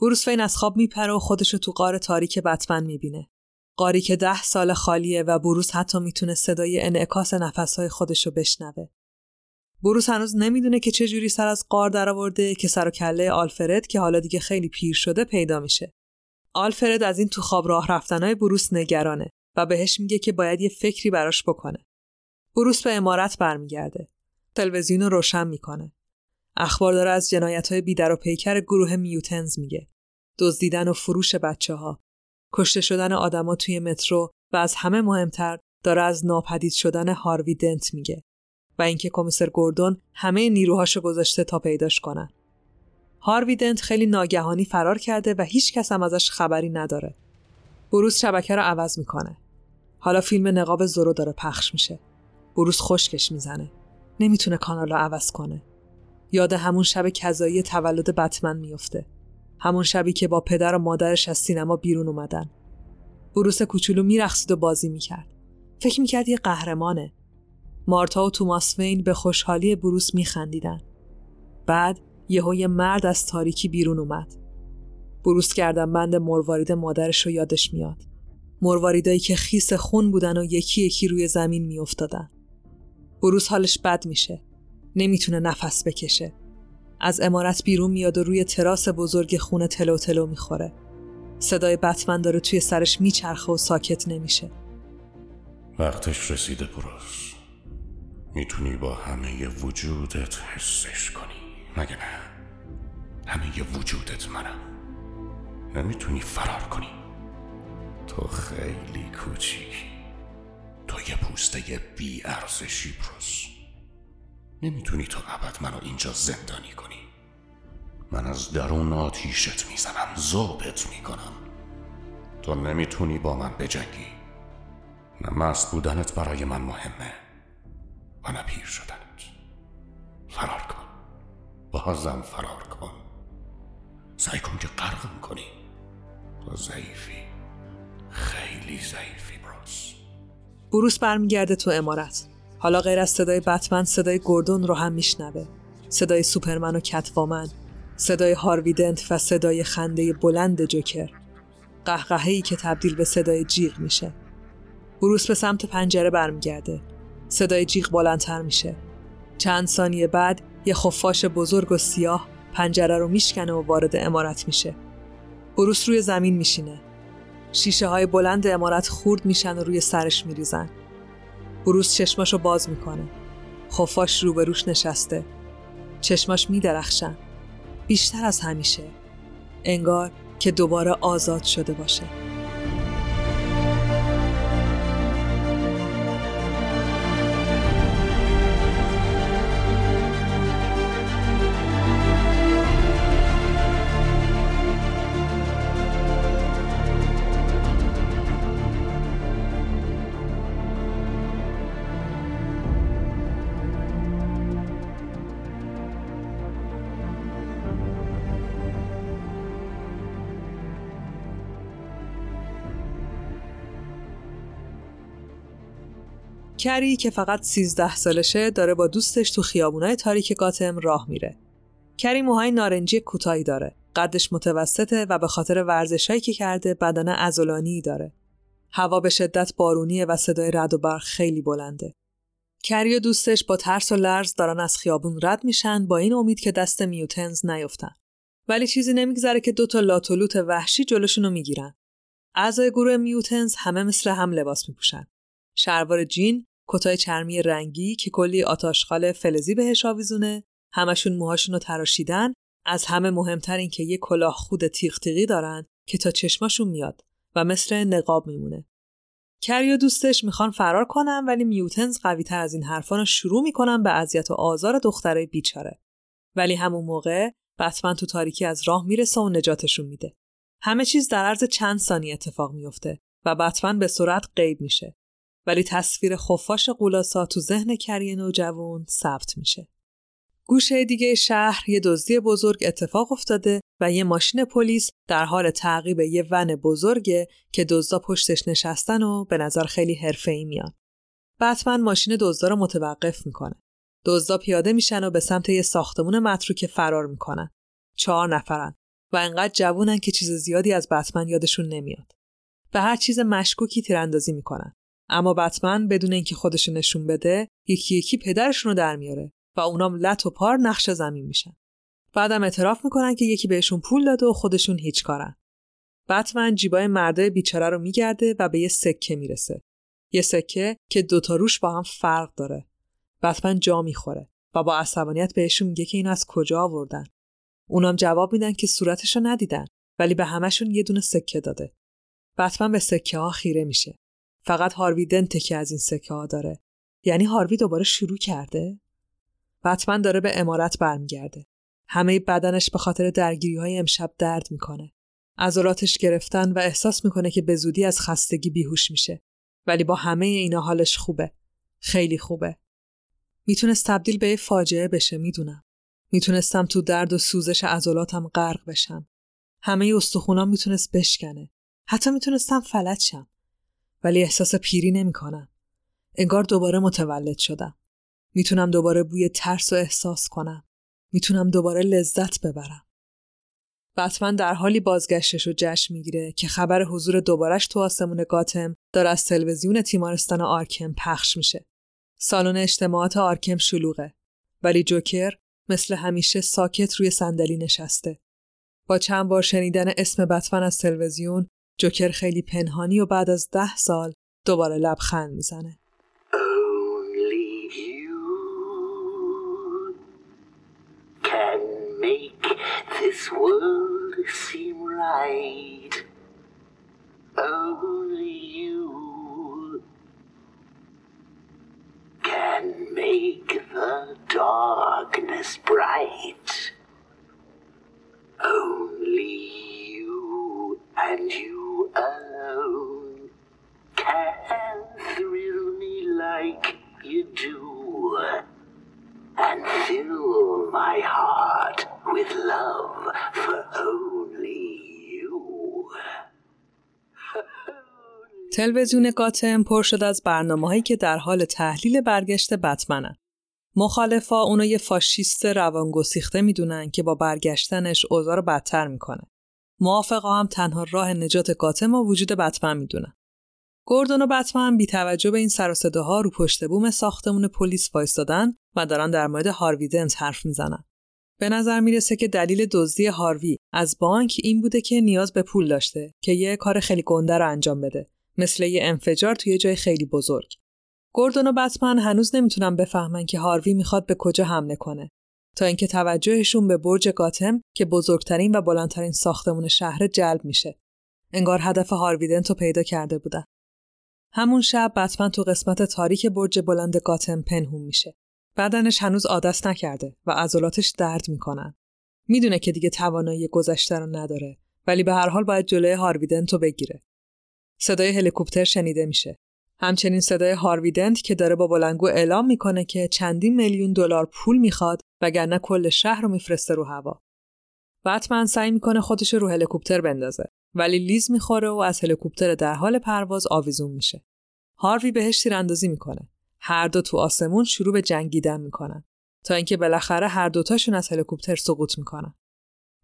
بروس فین از خواب میپره و خودشو تو قار تاریک بتمن می‌بینه. قاری که ده سال خالیه و بروس حتی می‌تونه صدای انعکاس نفسهای خودشو بشنوه. بروس هنوز نمی‌دونه که چه جوری سر از قار درآورده که سر و کله آلفرد که حالا دیگه خیلی پیر شده پیدا میشه. آلفرد از این تو خواب راه رفتنهای بروس نگرانه و بهش میگه که باید یه فکری براش بکنه. بروس به امارت برمیگرده. تلویزیون رو روشن می‌کنه. اخبار داره از جنایت های بیدر و پیکر گروه میوتنز میگه. دزدیدن و فروش بچه ها. کشته شدن آدما توی مترو و از همه مهمتر داره از ناپدید شدن هاروی دنت میگه. و اینکه کمیسر گوردون همه نیروهاشو گذاشته تا پیداش کنن. هاروی دنت خیلی ناگهانی فرار کرده و هیچ کس هم ازش خبری نداره. بروس شبکه رو عوض می‌کنه. حالا فیلم نقاب زورو داره پخش میشه. بروس خشکش می‌زنه. نمی‌تونه کانال رو عوض کنه. یاد همون شب کذایی تولد بتمن میفته. همون شبی که با پدر و مادرش از سینما بیرون اومدن. بروس کوچولو میرخصید و بازی می‌کرد. فکر می‌کرد یه قهرمانه. مارتا و توماس وین به خوشحالی بروس میخندیدن. بعد یهو یه مرد از تاریکی بیرون اومد. بروس کردن بند مروارید مادرش رو یادش میاد. مرواریدایی که خیس خون بودن و یکی یکی روی زمین میافتادن. بروس حالش بد میشه. نمی‌تونه نفس بکشه. از امارت بیرون میاد و روی تراس بزرگ خونه تلو تلو می‌خوره. صدای بتمن داره توی سرش میچرخه و ساکت نمیشه. وقتش رسیده بروس. می‌تونی با همه وجودت حسش کنی. مگه نه؟ همه وجودت منم. نمی‌تونی فرار کنی. تو خیلی کوچیکی. تو یه پوسته بی ارزشی بروس نمی‌تونی تو ابد منو اینجا زندانی کنی. من از درون آتیشت می‌زنم زوبت می‌کنم. تو نمی‌تونی با من بجنگی. نه مست بودنت برای من مهمه. و نپیر شدنت. فرار کن. بازم فرار کن. سعی کن که غرقم کنی. تو ضعیفی. خیلی ضعیفی بروس بروس برمیگرده تو امارت. حالا غیر از صدای بتمن صدای گردون رو هم میشنوه. صدای سوپرمن و کتوامن صدای هارویدنت و صدای خنده بلند جوکر. قهقههی که تبدیل به صدای جیغ میشه. بروس به سمت پنجره برمیگرده. صدای جیغ بلندتر میشه. چند ثانیه بعد یه خفاش بزرگ و سیاه پنجره رو میشکنه و وارد امارت میشه. بروس روی زمین میشینه. شیشه های بلند امارت خورد میشن و روی سرش میریزن. بروس چشماشو باز می‌کنه. خفاش روبروش نشسته. چشماش میدرخشن. بیشتر از همیشه. انگار که دوباره آزاد شده باشه. کری که فقط 13 سالشه داره با دوستش تو خیابونای تاریک گاتم راه میره. کری موهای نارنجی کوتاهی داره. قدش متوسطه و به خاطر ورزشایی که کرده بدن ازولانی داره. هوا به شدت بارونیه و صدای رد و برق خیلی بلنده. کری و دوستش با ترس و لرز دارن از خیابون رد میشن با این امید که دست میوتنز نیفتن. ولی چیزی نمیگذره که دوتا لاتولوت وحشی جلوشونو می‌گیرن. اعضای گروه میوتنز همه مثل هم لباس میپوشن. شلوار جین کتای چرمی رنگی که کلی آتاشخال فلزی بهش آویزونه. همشون موهاشون رو تراشیدن. از همه مهمتر این که یه کلاه خود تیغ تیغی دارن که تا چشماشون میاد و مثل نقاب میمونه. کری و دوستش می‌خوان فرار کنن ولی میوتنز قوی تر از این حرفان رو شروع می‌کنن به اذیت و آزار دختره بیچاره. ولی همون موقع بتمن تو تاریکی از راه می‌رسه و نجاتشون میده. همه چیز در عرض چند ثانیه اتفاق میفته و بتمن به سرعت غیب میشه. ولی تصویر خفاش قولاسا تو ذهن کری نوجوان ثبت میشه. گوشه دیگه شهر یه دزدی بزرگ اتفاق افتاده و یه ماشین پلیس در حال تعقیب یه ون بزرگه که دزدا پشتش نشستن و به نظر خیلی حرفه‌ای میان. بتمن ماشین دزدا رو متوقف می‌کنه. دزدا پیاده میشن و به سمت یه ساختمون متروکه فرار می‌کنن. چهار نفرن و انقدر جوونن که چیز زیادی از بتمن یادشون نمیاد. به هر چیز مشکوکی تیراندازی می‌کنن. اما بتمن بدون اینکه خودش نشون بده یکی یکی پدرشون رو در میاره و اونام لط و پار نقش زمین میشن. بعدم اعتراف می‌کنن که یکی بهشون پول داده و خودشون هیچ کارن. بتمن جیبای مردای بیچاره رو میگرده و به یه سکه می‌رسه. یه سکه که دوتا روش با هم فرق داره. بتمن جا می‌خوره و با عصبانیت بهشون میگه که این از کجا آوردن. اونام جواب میدن که صورتشو ندیدن ولی به همشون یه دونه سکه داده. بتمن به سکه ها خیره میشه. فقط هاروی دنته که از این سکه ها داره. یعنی هاروی دوباره شروع کرده؟ بتمن داره به امارت برمیگرده. همه بدنش به خاطر درگیری های امشب درد می‌کنه. عضلاتش گرفتن و احساس می‌کنه که به زودی از خستگی بیهوش میشه. ولی با همه اینا حالش خوبه. خیلی خوبه. می‌تونست تبدیل به فاجعه بشه می‌دونم. می‌تونستم تو درد و سوزش عضلاتم غرق بشم. همه استخونام می‌تونست بشکنه. حتی می‌تونستم فلج شم. ولی احساس پیری نمی‌کنم. انگار دوباره متولد شدم. می‌تونم دوباره بوی ترس و احساس کنم. می‌تونم دوباره لذت ببرم. بتمن در حالی بازگشتش رو جشن می‌گیره که خبر حضور دوبارش تو آسمون گاتم داره از تلویزیون تیمارستان آرکم پخش میشه. سالن اجتماعات آرکم شلوغه ولی جوکر مثل همیشه ساکت روی صندلی نشسته. با چند بار شنیدن اسم بتمن از تلویزیون جوکر خیلی پنهانی و بعد از ده سال دوباره لبخند می‌زنه bright. Only you and you alone can thrill me like you do and fill my heart with love for only you. تلویزیون گاتم پر شد از برنامه هایی که در حال تحلیل برگشت بتمنن. مخالفا اونو یه فاشیست روانگسیخته می‌دونن که با برگشتنش اوضاع رو بدتر می‌کنه. موافقا هم تنها راه نجات گاتم و وجود بتمن می‌دونن. گوردون و بتمن بی توجه به این سر و صداها رو پشت بوم ساختمون پلیس وایستادن و دارن در مورد هاروی دنت حرف می‌زنن. به نظر می‌رسه که دلیل دزدی هاروی از بانک این بوده که نیاز به پول داشته که یه کار خیلی گنده رو انجام بده مثل یه انفجار توی جای خیلی بزرگ. گوردون و بتمن هنوز نمی‌تونن بفهمن که هاروی می‌خواد به کجا حمله کنه تا اینکه توجهشون به برج گاتم که بزرگترین و بلندترین ساختمون شهر جلب میشه. انگار هدف هارویدنت رو پیدا کرده بودن. همون شب بتمن تو قسمت تاریک برج بلند گاتم پنهون میشه. بدنش هنوز عادت نکرده و عضلاتش درد می‌کنن. می‌دونه که دیگه توانایی گذشته رو نداره ولی به هر حال باید جلوی هارویدنت رو بگیره. صدای هلیکوپتر شنیده میشه. همچنین صدای هارویدنت که داره با بلنگو اعلام می‌کنه که چندین میلیون دلار پول می‌خواد وگرنه کل شهر رو میفرسته رو هوا. بتمن سعی می‌کنه خودش رو هلیکوپتر بندازه ولی لیز می‌خوره و از هلیکوپتر در حال پرواز آویزون میشه. هاروی بهش تیراندازی می‌کنه. هر دو تو آسمون شروع به جنگیدن می‌کنن تا اینکه بالاخره هر دوتاشون از هلیکوپتر سقوط می‌کنن.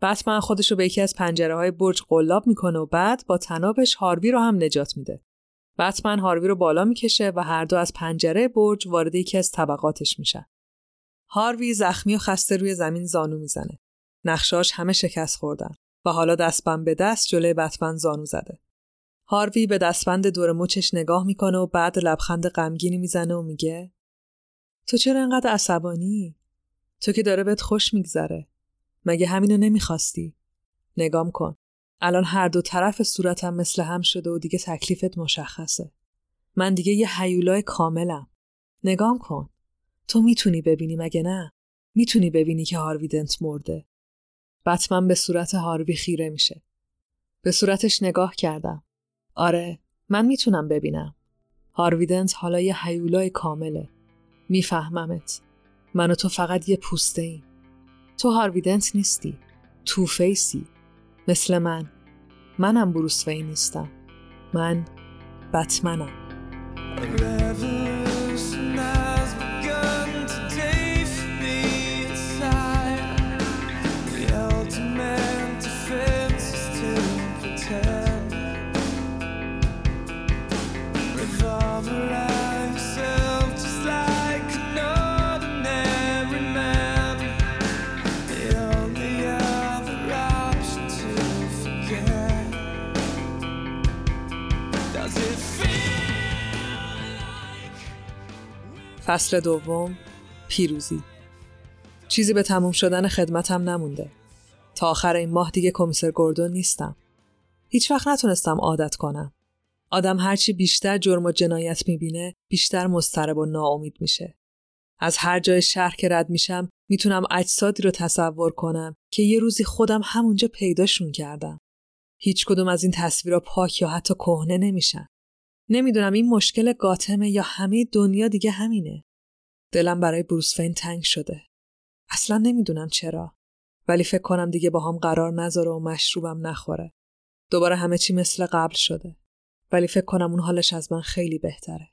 بتمن خودش رو به یکی از پنجره های برج قلاب می‌کنه و بعد با تنابش هاروی رو هم نجات میده. بتمن هاروی رو بالا می‌کشه و هر دو از پنجره برج وارد یکی از طبقاتش میشن. هاروی زخمی و خسته روی زمین زانو می‌زنه. نقشاش همه شکست خوردن و حالا دستبند به دست جلوی بتمن زانو زده. هاروی به دستبند دور مچش نگاه می‌کنه و بعد لبخند غمگینی می‌زنه و میگه تو چرا انقدر عصبانی؟ تو که داره بهت خوش میگذره. مگه همینو نمی‌خواستی؟ نگام کن. الان هر دو طرف صورتم مثل هم شده و دیگه تکلیفت مشخصه. من دیگه یه حیولای کاملم. نگام کن. تو می‌تونی ببینی مگه نه؟ می‌تونی ببینی که هاروی دنت مرده. بتمن به صورت هاروی خیره میشه. به صورتش نگاه کردم. آره من می‌تونم ببینم. هارویدنت حالا یه حیولای کامله. میفهممت. من و تو فقط یه پوسته ایم. تو هارویدنت نیستی. تو فیسی. مثل من. منم بروس وی نیستم. من بتمنم. فصل دوم پیروزی. چیزی به تموم شدن خدمتم نمونده. تا آخر این ماه دیگه کمیسر گوردون نیستم. هیچ وقت نتونستم عادت کنم. آدم هرچی بیشتر جرم و جنایت می‌بینه بیشتر مضطرب و ناامید میشه. از هر جای شهر که رد میشم می‌تونم اجسادی رو تصور کنم که یه روزی خودم همونجا پیداشون کردم. هیچ کدوم از این تصویرها پاک یا حتی کهنه نمیشن. نمی‌دونم این مشکل گاتمه یا همه دنیا دیگه همینه. دلم برای بروسفین تنگ شده. اصلا نمی‌دونم چرا. ولی فکر کنم دیگه با هم قرار نذاره و مشروبم نخوره. دوباره همه چی مثل قبل شده. ولی فکر کنم اون حالش از من خیلی بهتره.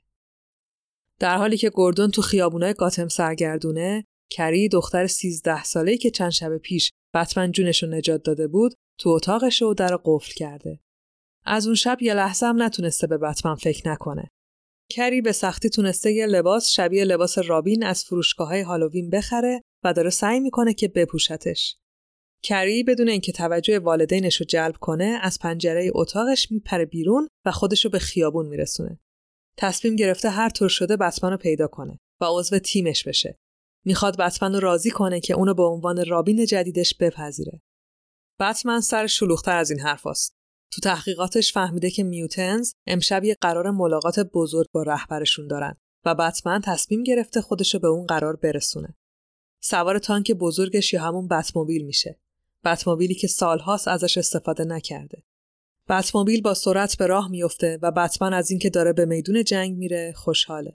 در حالی که گردون تو خیابونای گاتم سرگردونه، کری دختر سیزده ساله که چند شب پیش بتمن جونش رو نجات داده بود تو اتاقش و در قفل کرده. از اون شب یه لحظه هم نتونسته به بتمن فکر نکنه. کری به سختی تونسته یه لباس شبیه لباس رابین از فروشگاه های هالووین بخره و داره سعی می‌کنه که بپوشتش. کری بدون اینکه توجه والدینش رو جلب کنه از پنجره اتاقش میپره بیرون و خودش رو به خیابون میرسونه. تصمیم گرفته هر طور شده بتمن رو پیدا کنه و عضو تیمش بشه. می‌خواد بتمن رو راضی کنه که اونو به عنوان رابین جدیدش بپذیره. بتمن سر شلوغتر از این حرفاست. تو تحقیقاتش فهمیده که میوتنز امشب یه قرار ملاقات بزرگ با رهبرشون دارن و بتمن تصمیم گرفته خودشو به اون قرار برسونه. سوار تانک بزرگش یا همون بتموبیل میشه. بتموبیلی که سالهاست ازش استفاده نکرده. بتموبیل با سرعت به راه میفته و بتمن از اینکه داره به میدون جنگ میره خوشحاله.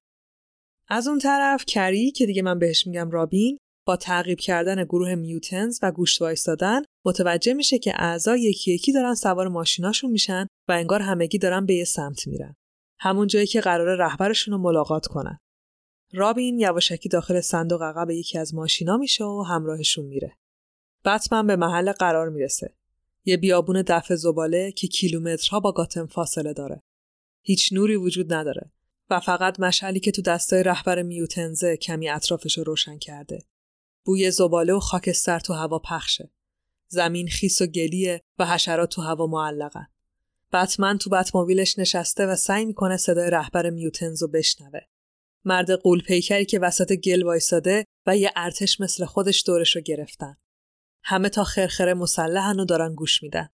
از اون طرف کری که دیگه من بهش میگم رابین با تعقیب کردن گروه میوتنز و گوشت وایستادن متوجه میشه که اعضا یکی یکی دارن سوار ماشیناشون میشن و انگار همگی دارن به یه سمت میرن. همون جایی که قرار رهبرشون رو ملاقات کنن. رابین یواشکی داخل صندوق عقب یکی از ماشینا میشه و همراهشون میره. بتمن به محل قرار می‌رسه. یه بیابون دفع زباله که کیلومترها با گاتم فاصله داره. هیچ نوری وجود نداره و فقط مشعلی که تو دستای رهبر میوتنزه کمی اطرافش رو روشن کرده. بوی زباله و خاکستر تو هوا پخشه. زمین خیس و گلیه و حشرات تو هوا معلقن. بتمن تو بتموبیلش نشسته و سعی می‌کنه صدای رهبر میوتنز رو بشنوه. مرد قول پیکری که وسط گل وایساده و یه ارتش مثل خودش دورش رو گرفتن. همه تا خرخره مسلحن و دارن گوش میدن.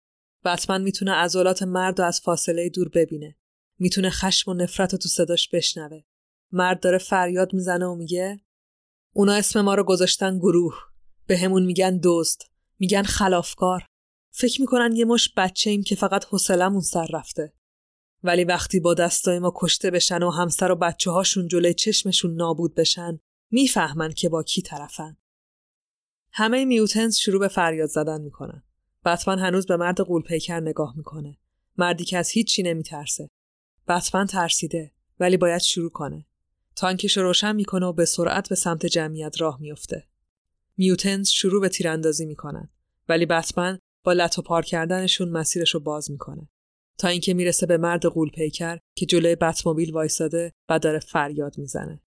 بتمن می‌تونه عضلات مرد رو از فاصله دور ببینه. می‌تونه خشم و نفرت رو تو صداش بشنوه. مرد داره فریاد می‌زنه و میگه اونا اسم ما رو گذاشتن گروه. به همون میگن دوست. میگن خلافکار. فکر می‌کنن یه مش بچه ایم که فقط حوصلمون سر رفته. ولی وقتی با دستای ما کشته بشن و همسر و بچه هاشون جلوی چشمشون نابود بشن می‌فهمن که با کی طرفن. همه میوتنز شروع به فریاد زدن می‌کنن. بتمن هنوز به مرد قولپیکر نگاه می‌کنه. مردی که از هیچی نمیترسه. بتمن ترسیده ولی باید شروع کنه. تانکش روشن می‌کنه و به سرعت به سمت جمعیت راه میفته. میوتنز شروع به تیراندازی می‌کنن ولی بتمن با لطو پار کردنشون مسیرش رو باز می‌کنه. تا اینکه می‌رسه به مرد قول پیکر که جلوی بتموبیل وایساده و داره فریاد می‌زنه.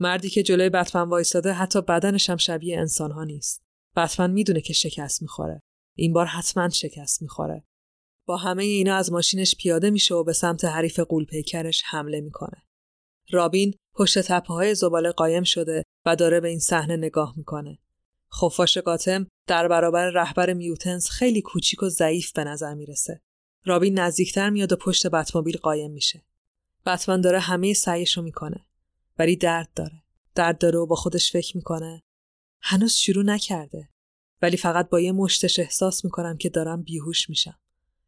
مردی که جلوی بتمن وایساده حتی بدنش هم شبیه انسان ها نیست. بتمن می‌دونه که شکست می‌خوره. این بار حتما شکست می‌خوره. با همه اینا از ماشینش پیاده میشه و به سمت حریف قول پیکرش حمله می‌کنه. رابین پشت تپه های زباله قایم شده و داره به این صحنه نگاه می‌کنه. خفاش قاتم در برابر رهبر میوتنز خیلی کوچیک و ضعیف به نظر می‌رسه. رابین نزدیکتر میاد و پشت بتموبیل قایم میشه. بتمن داره همه سعیشو می‌کنه. ولی درد داره. درد داره و با خودش فکر می‌کنه. هنوز شروع نکرده. ولی فقط با یه مشتش احساس می‌کنم که دارم بیهوش میشم.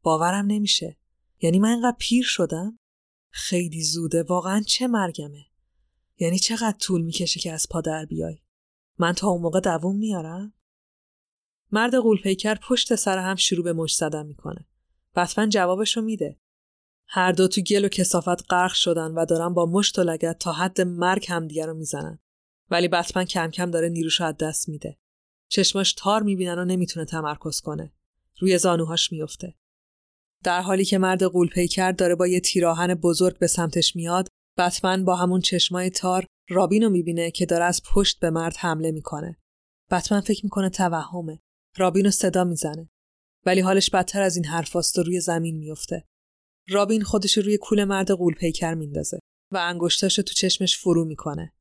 باورم نمیشه. یعنی من اینقدر پیر شدم؟ خیلی زوده. واقعا چه مرگمه؟ یعنی چقدر طول می‌کشه که از پا در بیای؟ من تا اون موقع دووم میارم؟ مرد قولپیکر پشت سر هم شروع به مش زدن می‌کنه. بتمن جوابشو میده. هر دو تو گل و کسافت غرق شدن و دارن با مشت و لگت تا حد مرگ همدیگه رو می‌زنن. ولی بتمن کم کم داره نیروشو از دست میده. چشماش تار می‌بینن و نمی‌تونه تمرکز کنه. روی زانوهاش میفته. در حالی که مرد قولپیکر داره با یه تیراهن بزرگ به سمتش میاد، بتمن با همون چشمای تار رابینو می‌بینه که داره از پشت به مرد حمله می‌کنه. بتمن فکر می‌کنه توهمه. رابینو صدا می‌زنه. ولی حالش بدتر از این حرفاست و روی زمین میفته. رابین خودش روی کول مرد قول پیکر میندازه و انگشتاشو تو چشمش فرو می‌کنه.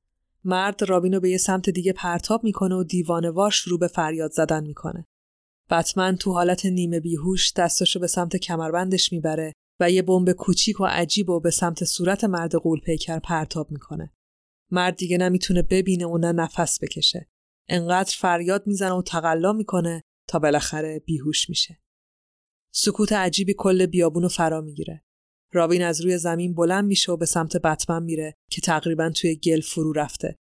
مرد رابینو به یه سمت دیگه پرتاب می‌کنه و دیوانوار شروع به فریاد زدن می‌کنه. بتمن تو حالت نیمه بیهوش دستاشو به سمت کمربندش می‌بره و یه بمب کوچیک و عجیب و به سمت صورت مرد قول پیکر پرتاب می‌کنه. مرد دیگه نمی‌تونه ببینه و نه نفس بکشه. انقدر فریاد می‌زنه و تقلا می‌کنه تا بالاخره بیهوش میشه. سکوت عجیبی کل بیابونو فرا می‌گیره. رابین از روی زمین بلند میشه و به سمت بتمن میره که تقریبا توی گل فرو رفته.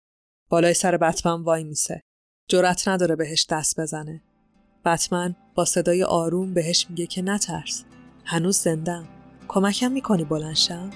بالای سر بتمن وای میسه. جرأت نداره بهش دست بزنه. بتمن با صدای آروم بهش میگه که نترس. هنوز زندم. کمکم می‌کنی بلنشم؟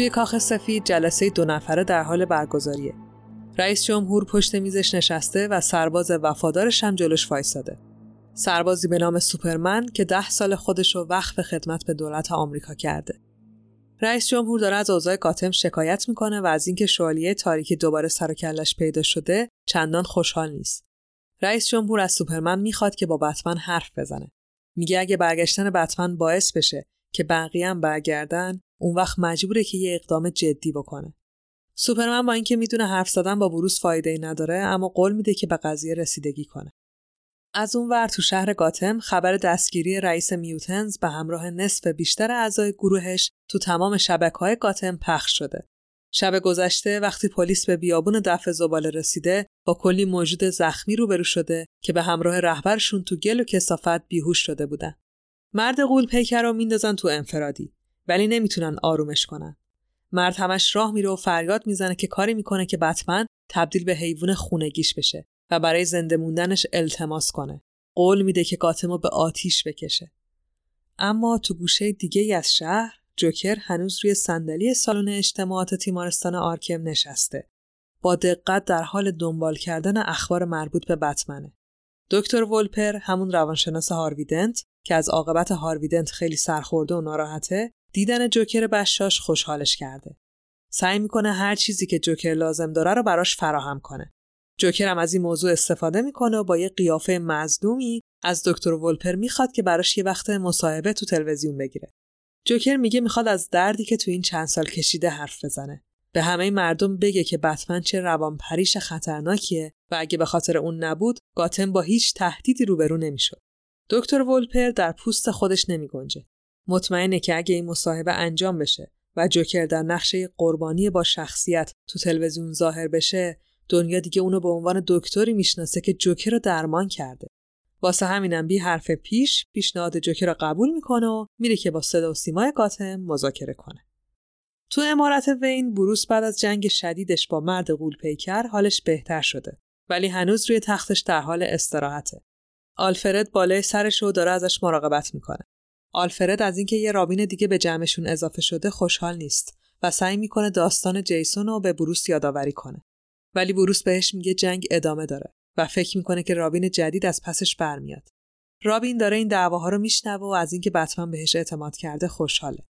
توی کاخ سفید جلسه دو نفره در حال برگزاریه. رئیس جمهور پشت میزش نشسته و سرباز وفادارش هم جلوش وایساده. سربازی به نام سوپرمن که ده سال خودش رو وقف خدمت به دولت آمریکا کرده. رئیس جمهور داره از اوضاع قاتم شکایت می‌کنه و از اینکه شوالیه تاریکی دوباره سر کلش پیدا شده چندان خوشحال نیست. رئیس جمهور از سوپرمن می‌خواد که با بتمن حرف بزنه. میگه اگه برگشتن بتمن باعث بشه که بقیه هم برگردن اون وقت مجبوره که یه اقدام جدی بکنه. سوپرمن با اینکه می‌دونه حرف زدن با بروس فایده ای نداره اما قول میده که به قضیه رسیدگی کنه. از اون ور تو شهر گاتم خبر دستگیری رئیس میوتنز به همراه نصف بیشتر اعضای گروهش تو تمام شبکه های گاتم پخش شده. شب گذشته وقتی پلیس به بیابون دفع زباله رسیده با کلی موجود زخمی روبرو شده که به همراه رهبرشون تو گل و کسافت بیهوش شده بودن. مرد قول پیکر رو میندازن تو انفرادی ولی نمی‌تونن آرومش کنن. مرد همش راه میره و فریاد می‌زنه که کاری می‌کنه که بتمن تبدیل به حیوان خونگیش بشه و برای زنده موندنش التماس کنه. قول میده که گاتمو به آتیش بکشه. اما تو گوشه دیگه از شهر جوکر هنوز روی صندلی سالن اجتماعات تیمارستان آرکم نشسته. با دقت در حال دنبال کردن اخبار مربوط به بتمنه. دکتر ولپر همون روانشناس هارویدنت که از عاقبت هارویدنت خیلی سرخورده و ناراحته دیدن جوکر بشاش خوشحالش کرده. سعی می‌کنه هر چیزی که جوکر لازم داره رو براش فراهم کنه. جوکر هم از این موضوع استفاده می‌کنه و با یه قیافه مزدومی از دکتر ولپر می‌خواد که براش یه وقت مصاحبه تو تلویزیون بگیره. جوکر میگه می‌خواد از دردی که تو این چند سال کشیده حرف بزنه. به همه مردم بگه که بتمن چه روانپریش خطرناکیه و اگه به خاطر اون نبود گاتم با هیچ تهدیدی روبرو نمی‌شد. دکتر ولپر در پوست خودش نمیگنجه. مطمئنه که اگه این مصاحبه انجام بشه و جوکر در نقشه قربانی با شخصیت تو تلویزیون ظاهر بشه دنیا دیگه اونو به عنوان دکتری می‌شناسه که جوکر رو درمان کرده. واسه همینم بی حرف پیش پیشنهاد جوکر رو قبول می‌کنه و میره که با صدا و سیمای قاتم مذاکره کنه. تو امارت وین بروس بعد از جنگ شدیدش با مرد قول پیکر حالش بهتر شده ولی هنوز روی تختش در حال استراحته. آلفرد بالای سرش رو داره ازش مراقبت می‌کنه. آلفرد از اینکه یه رابین دیگه به جمعشون اضافه شده خوشحال نیست و سعی می‌کنه داستان جیسون رو به بروس یادآوری کنه. ولی بروس بهش میگه جنگ ادامه داره و فکر می‌کنه که رابین جدید از پسش برمیاد. رابین داره این دعواها رو میشنوه و از اینکه بتمن بهش اعتماد کرده خوشحاله.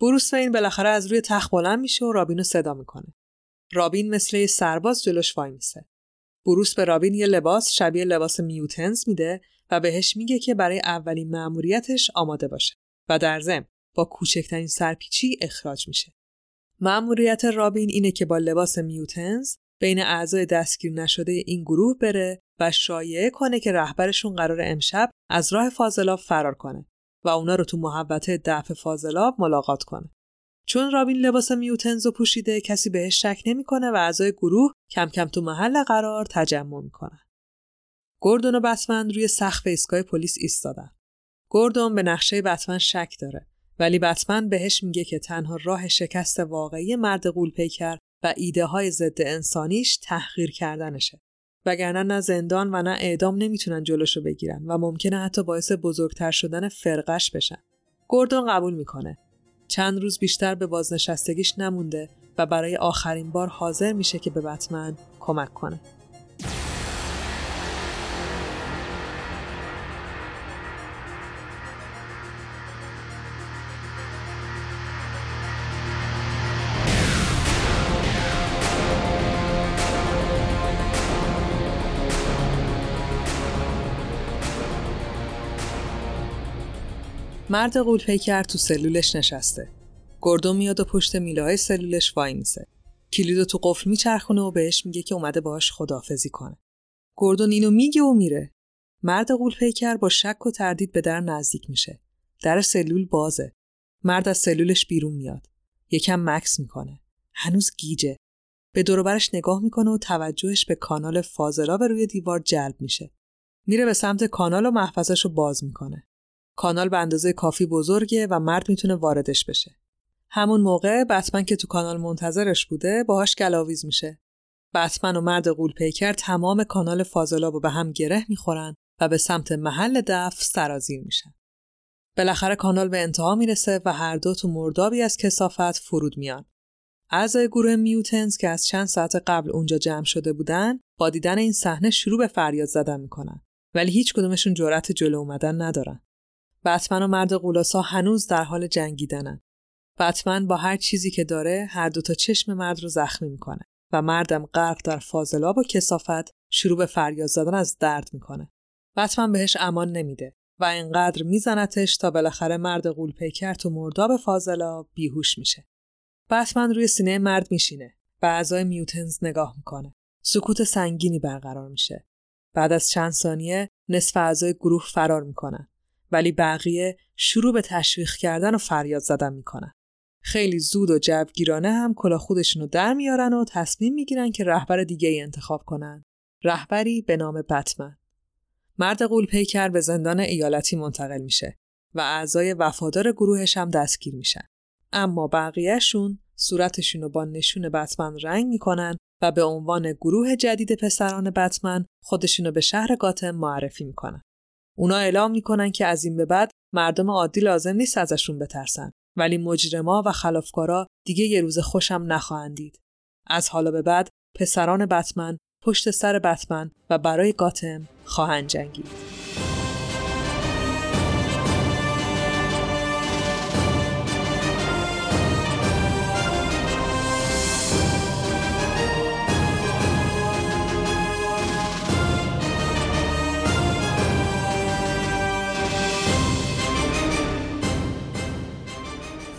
بروس وین بالاخره از روی تخت بلند میشه و رابین رو صدا می‌کنه. رابین مثل یه سرباز جلوش وای میسه. بروس به رابین یه لباس شبیه لباس میوتنز میده و بهش میگه که برای اولین مأموریتش آماده باشه و در ضمن با کوچکترین سرپیچی اخراج میشه. مأموریت رابین اینه که با لباس میوتنز بین اعضای دستگیر نشده این گروه بره و شایعه کنه که رهبرشون قرار امشب از راه فاضلاب فرار کنه و اونا رو تو محوطه دفع فاضلاب ملاقات کنه. چون رابین لباس میوتنز رو پوشیده کسی بهش شک نمی‌کنه و اعضای گروه کم کم تو محل قرار تجمع می‌کنن. گوردون و بتمن روی سقف ایستگاه پلیس ایستادن. گوردون به نقشه بتمن شک داره ولی بتمن بهش میگه که تنها راه شکست واقعی مرد قول پیکر و ایده های ضد انسانیش تحقیر کردنشه. وگرنه نه زندان و نه اعدام نمی‌تونن جلوشو بگیرن و ممکنه حتی باعث بزرگتر شدن فرقش بشن. گوردون قبول می‌کنه. چند روز بیشتر به بازنشستگیش نمونده و برای آخرین بار حاضر میشه که به بتمن کمک کنه. مرد قولپیکر تو سلولش نشسته. گردون میاد و پشت میله های سلولش وای میسه. کلید تو قفل میچرخونه و بهش میگه که اومده باهاش خدافزی کنه. گردون اینو میگه و میره. مرد قولپیکر با شک و تردید به در نزدیک میشه. در سلول بازه. مرد از سلولش بیرون میاد. یکم مکس می‌کنه. هنوز گیجه. به دوروبرش نگاه می‌کنه و توجهش به کانال فاضلاب روی دیوار جلب میشه. میره به سمت کانال و محفظش رو باز می‌کنه. کانال به اندازه کافی بزرگه و مرد می‌تونه واردش بشه. همون موقع بتمن که تو کانال منتظرش بوده باهاش گلاویز میشه. بتمن و مرد قول پیکر تمام کانال فاضلاب رو به هم گره می‌خورن و به سمت محل دفع سرازیر میشن. بالاخره کانال به انتها می‌رسه و هر دو تو مردابی از کسافت فرود میان. اعضای گروه میوتنز که از چند ساعت قبل اونجا جمع شده بودن با دیدن این صحنه شروع به فریاد زدن می‌کنن ولی هیچ کدومشون جرأت جلو اومدن ندارن. بتمن و مرد قولاسا هنوز در حال جنگیدنن. بتمن با هر چیزی که داره هر دوتا چشم مرد رو زخمی می‌کنه و مردم غرق در فاضلاب و کسافت شروع به فریاد زدن از درد می‌کنه. بتمن بهش امان نمیده و اینقدر میزنتش تا بالاخره مرد قول پیکر تو مرداب فاضلاب بیهوش میشه. بتمن روی سینه مرد میشینه. به اعضای میوتنز نگاه می‌کنه. سکوت سنگینی برقرار میشه. بعد از چند ثانیه نصف اعضای گروه فرار می‌کنن. ولی بقیه شروع به تشویق کردن و فریاد زدن می‌کنن. خیلی زود و جوگیرانه هم کلا خودشونو در میارن و تصمیم می‌گیرن که رهبر دیگه ای انتخاب کنن. رهبری به نام بتمن. مرد قول پیکر به زندان ایالتی منتقل میشه و اعضای وفادار گروهش هم دستگیر میشن. اما بقیهشون صورتشون رو با نشون بتمن رنگ می‌کنن و به عنوان گروه جدید پسران بتمن خودشونو به شهر گاتم معرفی می‌کنن. اونا اعلام می‌کنن که از این به بعد مردم عادی لازم نیست ازشون بترسن ولی مجرما و خلافکارا دیگه یه روز خوشم نخواهند دید. از حالا به بعد پسران بتمن پشت سر بتمن و برای گاتم خواهند جنگید.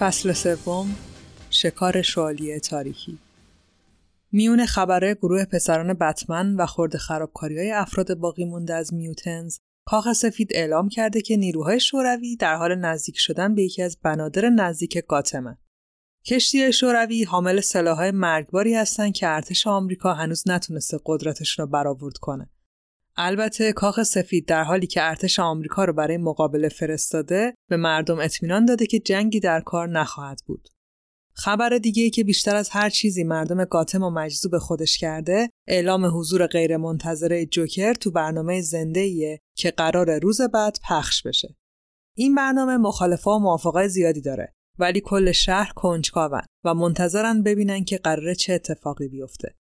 فصل سوم شکار شوالیه تاریکی میون خبره گروه پسران بتمن و خورد خرابکاری های افراد باقی مونده از میوتنز کاخ سفید اعلام کرده که نیروهای شوروی در حال نزدیک شدن به یکی از بنادر نزدیک گاتمن. کشتی شوروی حامل سلاحهای مرگباری هستند که ارتش آمریکا هنوز نتونسته قدرتشون رو برآورد کنه. البته کاخ سفید در حالی که ارتش آمریکا رو برای مقابله فرستاده به مردم اطمینان داده که جنگی در کار نخواهد بود. خبر دیگه ای که بیشتر از هر چیزی مردم گاتم و مجذوب خودش کرده اعلام حضور غیرمنتظره جوکر تو برنامه زنده که قرار روز بعد پخش بشه. این برنامه مخالفا و موافقای زیادی داره ولی کل شهر کنجکاون و منتظرن ببینن که قراره چه اتفاقی بیفته.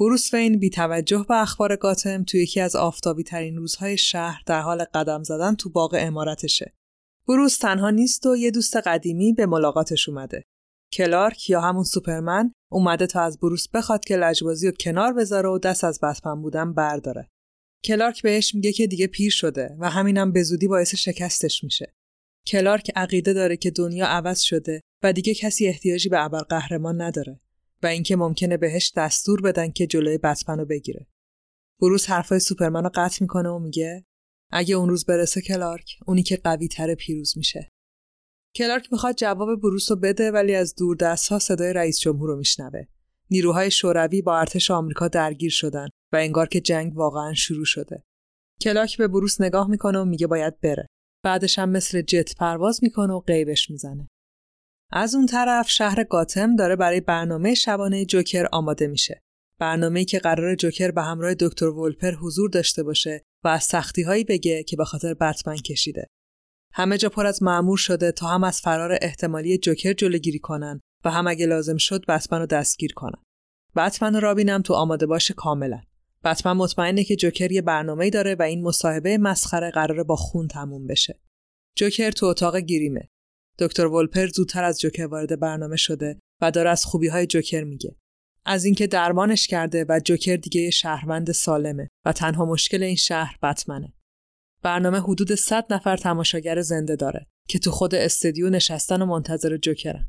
بروس وین بی توجه به اخبار گاتم تو یکی از آفتابی ترین روزهای شهر در حال قدم زدن تو باغ امارتشه. بروس تنها نیست و یه دوست قدیمی به ملاقاتش اومده. کلارک یا همون سوپرمن اومده تا از بروس بخواد که لجبازی رو کنار بذاره و دست از بتمن بودن برداره. کلارک بهش میگه که دیگه پیر شده و همینم به زودی باعث شکستش میشه. کلارک عقیده داره که دنیا عوض شده و دیگه کسی احتیاجی به ابرقهرمان نداره. و اینکه ممکنه بهش دستور بدن که جلوی بتمن بگیره. بروس حرفای سوپرمن رو قطع می‌کنه و میگه اگه اون روز برسه کلارک اونی که قوی تر پیروز میشه. کلارک می‌خواد جواب بروس رو بده ولی از دور دست ها صدای رئیس جمهور رو میشنوه. نیروهای شوروی با ارتش آمریکا درگیر شدن و انگار که جنگ واقعا شروع شده. کلارک به بروس نگاه می‌کنه و میگه باید بره. بعدش هم مثل جت پرواز می‌کنه و قیبش می‌زنه. از اون طرف شهر گاتم داره برای برنامه شبانه جوکر آماده میشه. برنامه‌ای که قرار جوکر به همراه دکتر ولپر حضور داشته باشه و از سختی هایی بگه که به خاطر بتمن کشیده. همه جا پر از معمور شده تا هم از فرار احتمالی جوکر جلوگیری کنن و هم اگه لازم شد بتمن رو دستگیر کنن. بتمن و رابین هم تو آماده باشه کاملا. بتمن مطمئنه که جوکر یه برنامه‌ای داره و این مصاحبه مسخره قراره با خون تموم بشه. جوکر تو اتاق گیریمه. دکتر ولپر زودتر از جوکر وارد برنامه شده و داره از خوبی های جوکر میگه. از اینکه درمانش کرده و جوکر دیگه یه شهروند سالمه و تنها مشکل این شهر بتمنه. برنامه حدود 100 نفر تماشاگر زنده داره که تو خود استدیو نشستن و منتظر جوکرن.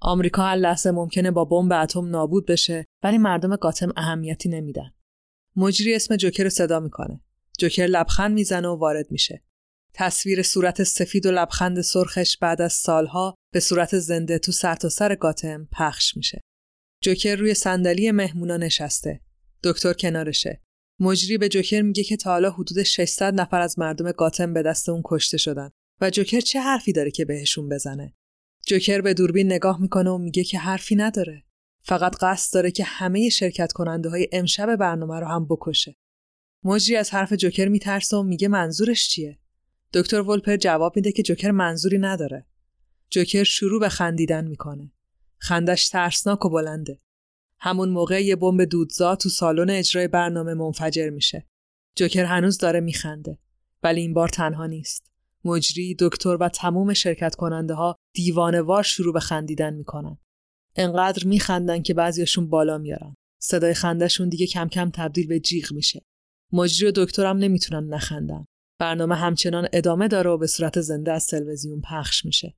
آمریکا هر لحظه ممکنه با بمب اتم نابود بشه ولی مردم گاتم اهمیتی نمیدن. مجری اسم جوکر رو صدا می‌کنه. جوکر لبخند می‌زنه و وارد میشه. تصویر صورت سفید و لبخند سرخش بعد از سالها به صورت زنده تو سرتاسر سر گاتم پخش میشه. جوکر روی صندلی مهمونا نشسته. دکتر کنارشه. مجری به جوکر میگه که تا حالا حدود 600 نفر از مردم گاتم به دست اون کشته شدن و جوکر چه حرفی داره که بهشون بزنه. جوکر به دوربین نگاه می‌کنه و میگه که حرفی نداره. فقط قصد داره که همه شرکت کننده های امشب برنامه رو هم بکشه. مجری از حرف جوکر میترسه و میگه منظورش چیه؟ دکتر ولپر جواب میده که جوکر منظوری نداره. جوکر شروع به خندیدن می‌کنه. خندش ترسناک و بلنده. همون موقع یه بمب دودزا تو سالن اجرای برنامه منفجر میشه. جوکر هنوز داره میخنده. ولی این بار تنها نیست. مجری، دکتر و تموم شرکت کننده ها دیوانوار شروع به خندیدن می‌کنن. انقدر میخندن که بعضیاشون بالا میارن. صدای خندشون دیگه کم کم تبدیل به جیغ میشه. مجری و دکترم نمی‌تونن نخندن. برنامه همچنان ادامه داره و به صورت زنده از تلویزیون پخش میشه.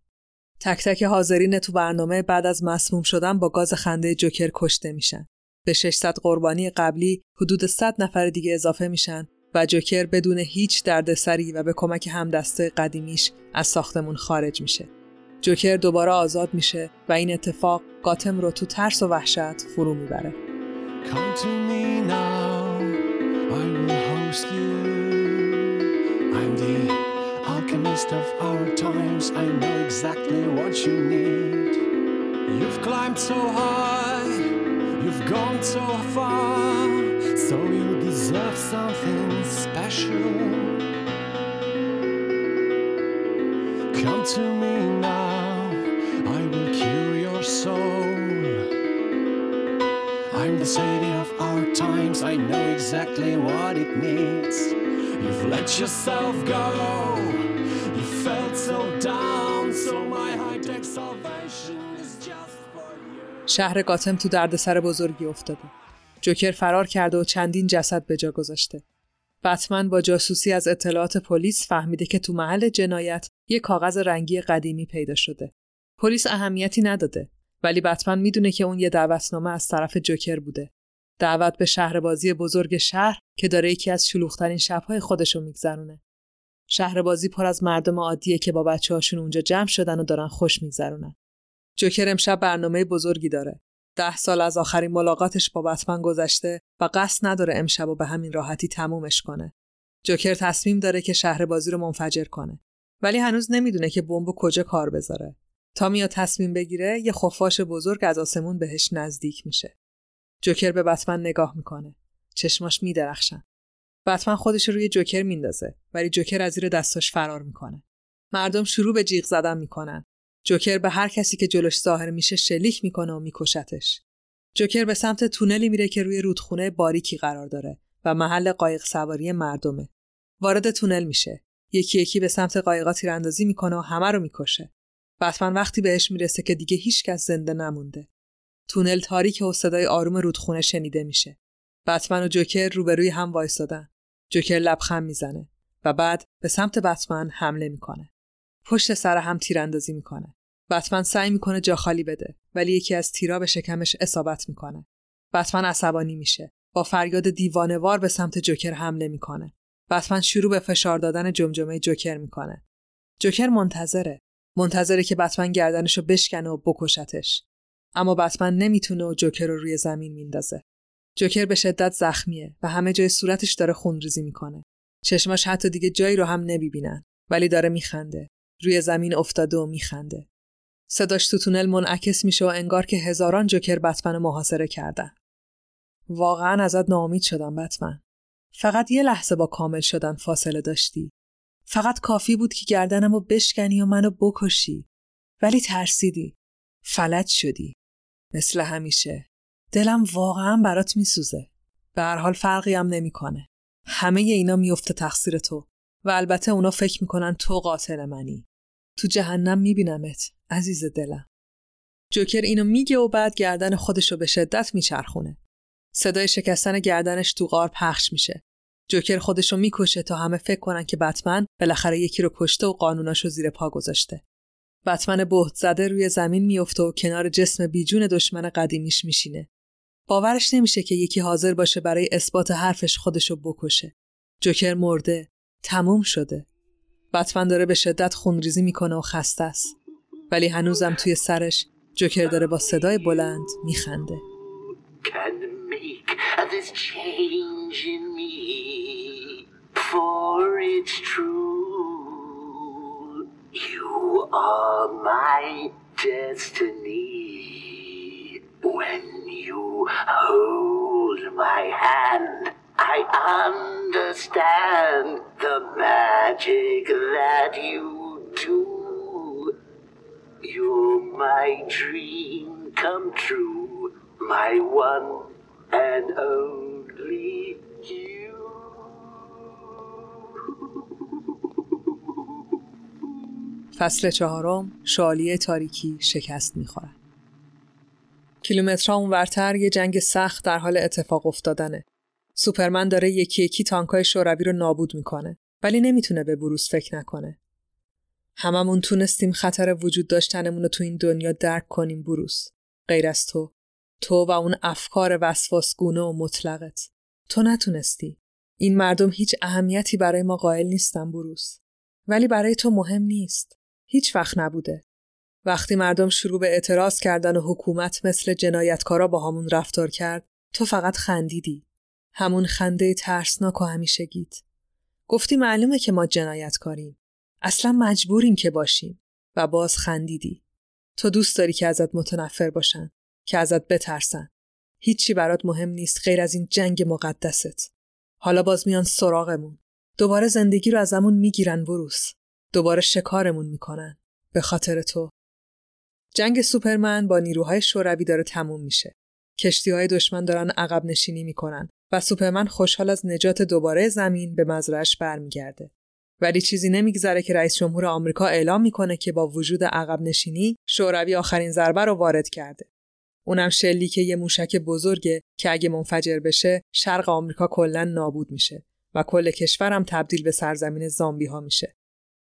تک تک حاضرین تو برنامه بعد از مسموم شدن با گاز خنده جوکر کشته میشن. به 600 قربانی قبلی حدود 100 نفر دیگه اضافه میشن و جوکر بدون هیچ دردسری و به کمک همدسته قدیمیش از ساختمون خارج میشه. جوکر دوباره آزاد میشه و این اتفاق گاتم رو تو ترس و وحشت فرو می‌بره. Alchemist of our times. I know exactly what you need. You've climbed so high, You've gone so far, so you deserve something special. Come to me now, I will cure your soul. I'm the savior of our times, I know exactly what it needs. You've let yourself go, شهر گاتم تو دردسر بزرگی افتاده. جوکر فرار کرده و چندین جسد به جا گذاشته. بتمن با جاسوسی از اطلاعات پلیس فهمیده که تو محل جنایت یه کاغذ رنگی قدیمی پیدا شده. پلیس اهمیتی نداده ولی بتمن می‌دونه که اون یه دعوتنامه از طرف جوکر بوده. دعوت به شهر بازی بزرگ شهر که داره یکی از شلوغترین شبهای خودشو میگذرونه. شهر بازی پر از مردم عادیه که با بچه هاشون اونجا جمع شدن و دارن خوش میگذرونن. جوکر امشب برنامه بزرگی داره. ده سال از آخرین ملاقاتش با بتمن گذشته و قصد نداره امشب و به همین راحتی تمومش کنه. جوکر تصمیم داره که شهر بازی رو منفجر کنه. ولی هنوز نمی‌دونه که بمب کجا کار بذاره. تا میاد تصمیم بگیره یه خفاش بزرگ از آسمون بهش نزدیک میشه. جوکر به بتمن نگاه می‌کنه. چشماش میدرخشن. بتمن خودش روی جوکر میندازه ولی جوکر از زیر دستاش فرار می‌کنه. مردم شروع به جیغ زدن می‌کنن. جوکر به هر کسی که جلوش ظاهر میشه شلیک می‌کنه و میکشتش. جوکر به سمت تونلی میره که روی رودخونه باریکی قرار داره و محل قایق سواری مردمه. وارد تونل میشه. یکی یکی به سمت قایقا تیراندازی می‌کنه و همه رو می‌کشه. بتمن وقتی بهش می‌رسه که دیگه هیچکس زنده نمونده. تونل تاریک و صدای آروم رودخونه شنیده میشه. بتمن و جوکر روبروی هم وایسادن. جوکر لبخند می‌زنه و بعد به سمت بتمن حمله می‌کنه. پشت سر هم تیراندازی می‌کنه. بتمن سعی می‌کنه جا خالی بده ولی یکی از تیرا به شکمش اصابت می‌کنه. بتمن عصبانی میشه. با فریاد دیوانوار به سمت جوکر حمله می‌کنه. بتمن شروع به فشار دادن جمجمه جوکر می‌کنه. جوکر منتظره. منتظره که بتمن گردنشو بشکنه و بکشتش. اما بتمن نمی‌تونه و جوکر رو روی زمین میندازه. جوکر به شدت زخمیه و همه جای صورتش داره خونریزی می‌کنه. چشماش حتی دیگه جایی رو هم نمی‌بینن ولی داره میخنده. روی زمین افتاده و میخنده. صداش تو تونل منعکس میشه و انگار که هزاران جوکر بتمن محاصره کردن. واقعا ازت ناامید شدم بتمن. فقط یه لحظه با کامل شدن فاصله داشتی. فقط کافی بود که گردنمو بشکنی و منو بکشی. ولی ترسیدی. فلج شدی. مثل همیشه. دلم واقعا برات میسوزه. به هر حال فرقی هم نمی‌کنه. همه اینا میفته تقصیر تو و البته اونا فکر می‌کنن تو قاتل منی. تو جهنم میبینمت عزیز دلم. جوکر اینو میگه و بعد گردن خودشو به شدت میچرخونه. صدای شکستن گردنش تو غار پخش میشه. جوکر خودشو می‌کشه تا همه فکر کنن که بتمن بالاخره یکی رو کشته و قانوناشو زیر پا گذاشته. بتمن بهت زده روی زمین میفته و کنار جسم بیجون دشمن قدیمیش میشینه. باورش نمیشه که یکی حاضر باشه برای اثبات حرفش خودشو بکشه. جوکر مرده. تموم شده. بتمن داره به شدت خونریزی می‌کنه و خسته است. ولی هنوزم توی سرش جوکر داره با صدای بلند میخنده. you are my destiny. When you hold my hand, I understand the magic that you do. You're my dream come true, my one and only you. فصل چهارم شالیه تاریکی شکست می‌خوره. کیلومترها اونورتر یه جنگ سخت در حال اتفاق افتادنه. سوپرمن داره یکی یکی تانکای شوروی رو نابود می‌کنه ولی نمی‌تونه به بروس فکر نکنه. هممون تونستیم خطر وجود داشتنمون رو تو این دنیا درک کنیم بروس. غیر از تو. تو و اون افکار وسواسگونه و مطلقت. تو نتونستی. این مردم هیچ اهمیتی برای ما قائل نیستن بروس. ولی برای تو مهم نیست. هیچ وقت نبوده. وقتی مردم شروع به اعتراض کردن و حکومت مثل جنایتکارا با همون رفتار کرد تو فقط خندیدی. همون خنده ترسناک و همیشگیت. گفتی معلومه که ما جنایتکاریم. اصلا مجبوریم که باشیم و باز خندیدی. تو دوست داری که ازت متنفر باشن. که ازت بترسن. هیچی برات مهم نیست غیر از این جنگ مقدست. حالا باز میان سراغمون. دوباره زندگی رو ازمون می‌گیرن بروس. دوباره شکارمون می‌کنن. به خاطر تو. جنگ سوپرمن با نیروهای شوروی داره تموم میشه. کشتی های دشمن دارن عقب نشینی می‌کنن و سوپرمن خوشحال از نجات دوباره زمین به مزرعش برمیگرده. ولی چیزی نمیگذره که رئیس جمهور آمریکا اعلام می‌کنه که با وجود عقب نشینی شوروی آخرین ضربه رو وارد کرده. اونم شلیک یه موشک بزرگه که اگه منفجر بشه شرق آمریکا کلا نابود میشه و کل کشورم تبدیل به سرزمین زامبی ها میشه.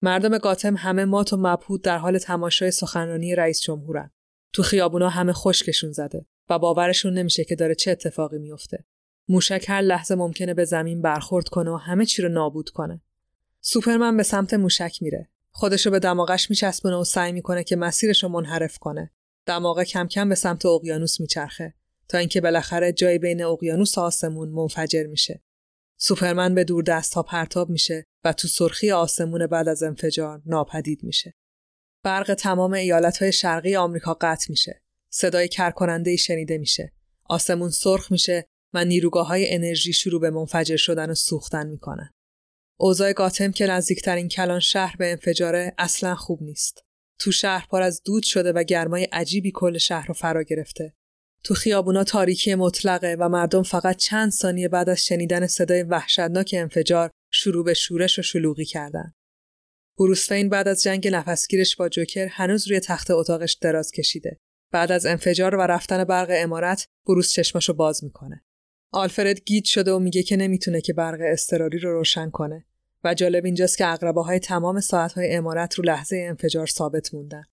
مردم گاتم همه مات و مبهوت در حال تماشای سخنرانی رئیس جمهورن. تو خیابونا همه خشکشون زده و باورشون نمیشه که داره چه اتفاقی میفته. موشک هر لحظه ممکنه به زمین برخورد کنه و همه چی رو نابود کنه. سوپرمن به سمت موشک میره. خودشو به دماغش میچسبونه و سعی می‌کنه که مسیرش رو منحرف کنه. دماغه کم کم به سمت اقیانوس میچرخه تا اینکه بالاخره جای بین اقیانوس و آسمون منفجر میشه. سوپرمن به دور دست ها پرتاب میشه و تو سرخی آسمون بعد از انفجار ناپدید میشه. برق تمام ایالت های شرقی آمریکا قطع میشه. صدای کرکننده شنیده میشه. آسمون سرخ میشه و نیروگاه های انرژی شروع به منفجر شدن و سوختن می‌کنن. اوضاع گاتم که نزدیکترین کلان شهر به انفجاره اصلا خوب نیست. تو شهر پر از دود شده و گرمای عجیبی کل شهر رو فرا گرفته. تو خیابونا تاریکی مطلقه و مردم فقط چند ثانیه بعد از شنیدن صدای وحشتناک انفجار شروع به شورش و شلوغی کردن. بروس فین بعد از جنگ نفسگیرش با جوکر هنوز روی تخت اتاقش دراز کشیده. بعد از انفجار و رفتن برق امارت بروس چشمشو باز می‌کنه. آلفرد گیج شده و میگه که نمی‌تونه که برق اضطراری رو روشن کنه و جالب اینجاست که اقربه های تمام ساعت های امارت رو لحظه انفجار ثابت موندن.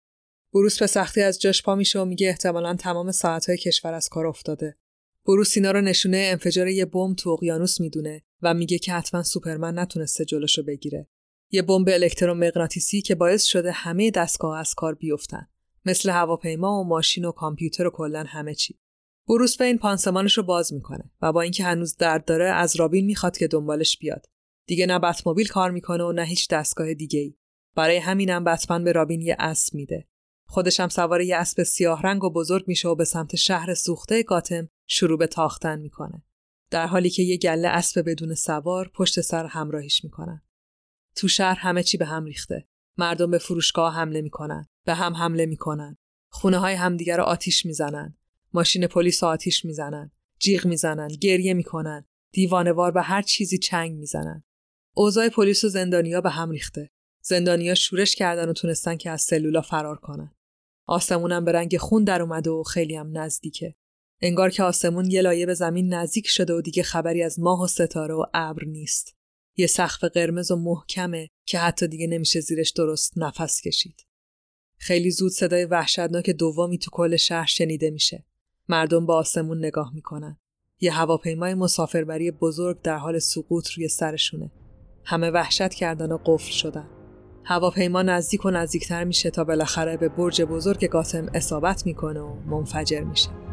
بروس به سختی از جاش پا میشه و میگه احتمالا تمام ساعت های کشور از کار افتاده. بروس اینا رو نشونه انفجار یه بمب تو اقیانوس می‌دونه و میگه که حتما سوپرمن نتونسته جلوشو بگیره. یه بمب الکترومغناطیسی که باعث شده همه دستگاه از کار بیفتن. مثل هواپیما و ماشین و کامپیوتر و کلا همه چی. بروس این پانسمانش رو باز می‌کنه و با اینکه هنوز درد داره از رابین می‌خواد که دنبالش بیاد. دیگه نه بتموبیل کار می‌کنه و نه هیچ دستگاه دیگه ای. برای همینم بتمن به رابین یه اسب میده. خودشم سوار یه اسب سیاه رنگ و بزرگ میشه و به سمت شهر سوخته گاتم شروع به تاختن می‌کنه. در حالی که یه گله اسب بدون سوار پشت سر همراهیش می‌کنن. تو شهر همه چی به هم ریخته. مردم به فروشگاه حمله می‌کنن. به هم حمله می‌کنن. خونه های همدیگر رو آتیش می‌زنن. ماشین پلیس آتیش می‌زنن. جیغ می‌زنن. گریه می‌کنن. دیوانوار به هر چیزی چنگ می‌زنن. اوضاع پلیس و زندانیا به هم ریخته. زندانیا شورش کردن و تونستن که از سلولا فرار کنن. آسمونم به رنگ خون در اومده و خیلی هم نزدیکه. انگار که آسمون یه لایه به زمین نزدیک شده و دیگه خبری از ماه و ستاره و ابر نیست. یه سقف قرمز و محکمه که حتی دیگه نمیشه زیرش درست نفس کشید. خیلی زود صدای وحشتناک دومی تو کل شهر شنیده میشه. مردم با آسمون نگاه می‌کنن. یه هواپیمای مسافربری بزرگ در حال سقوط روی سرشونه. همه وحشت کردن و قفل شدن. هواپیما نزدیک و نزدیکتر میشه تا بالاخره به برج بزرگ گاتم اصابت می‌کنه و منفجر میشه.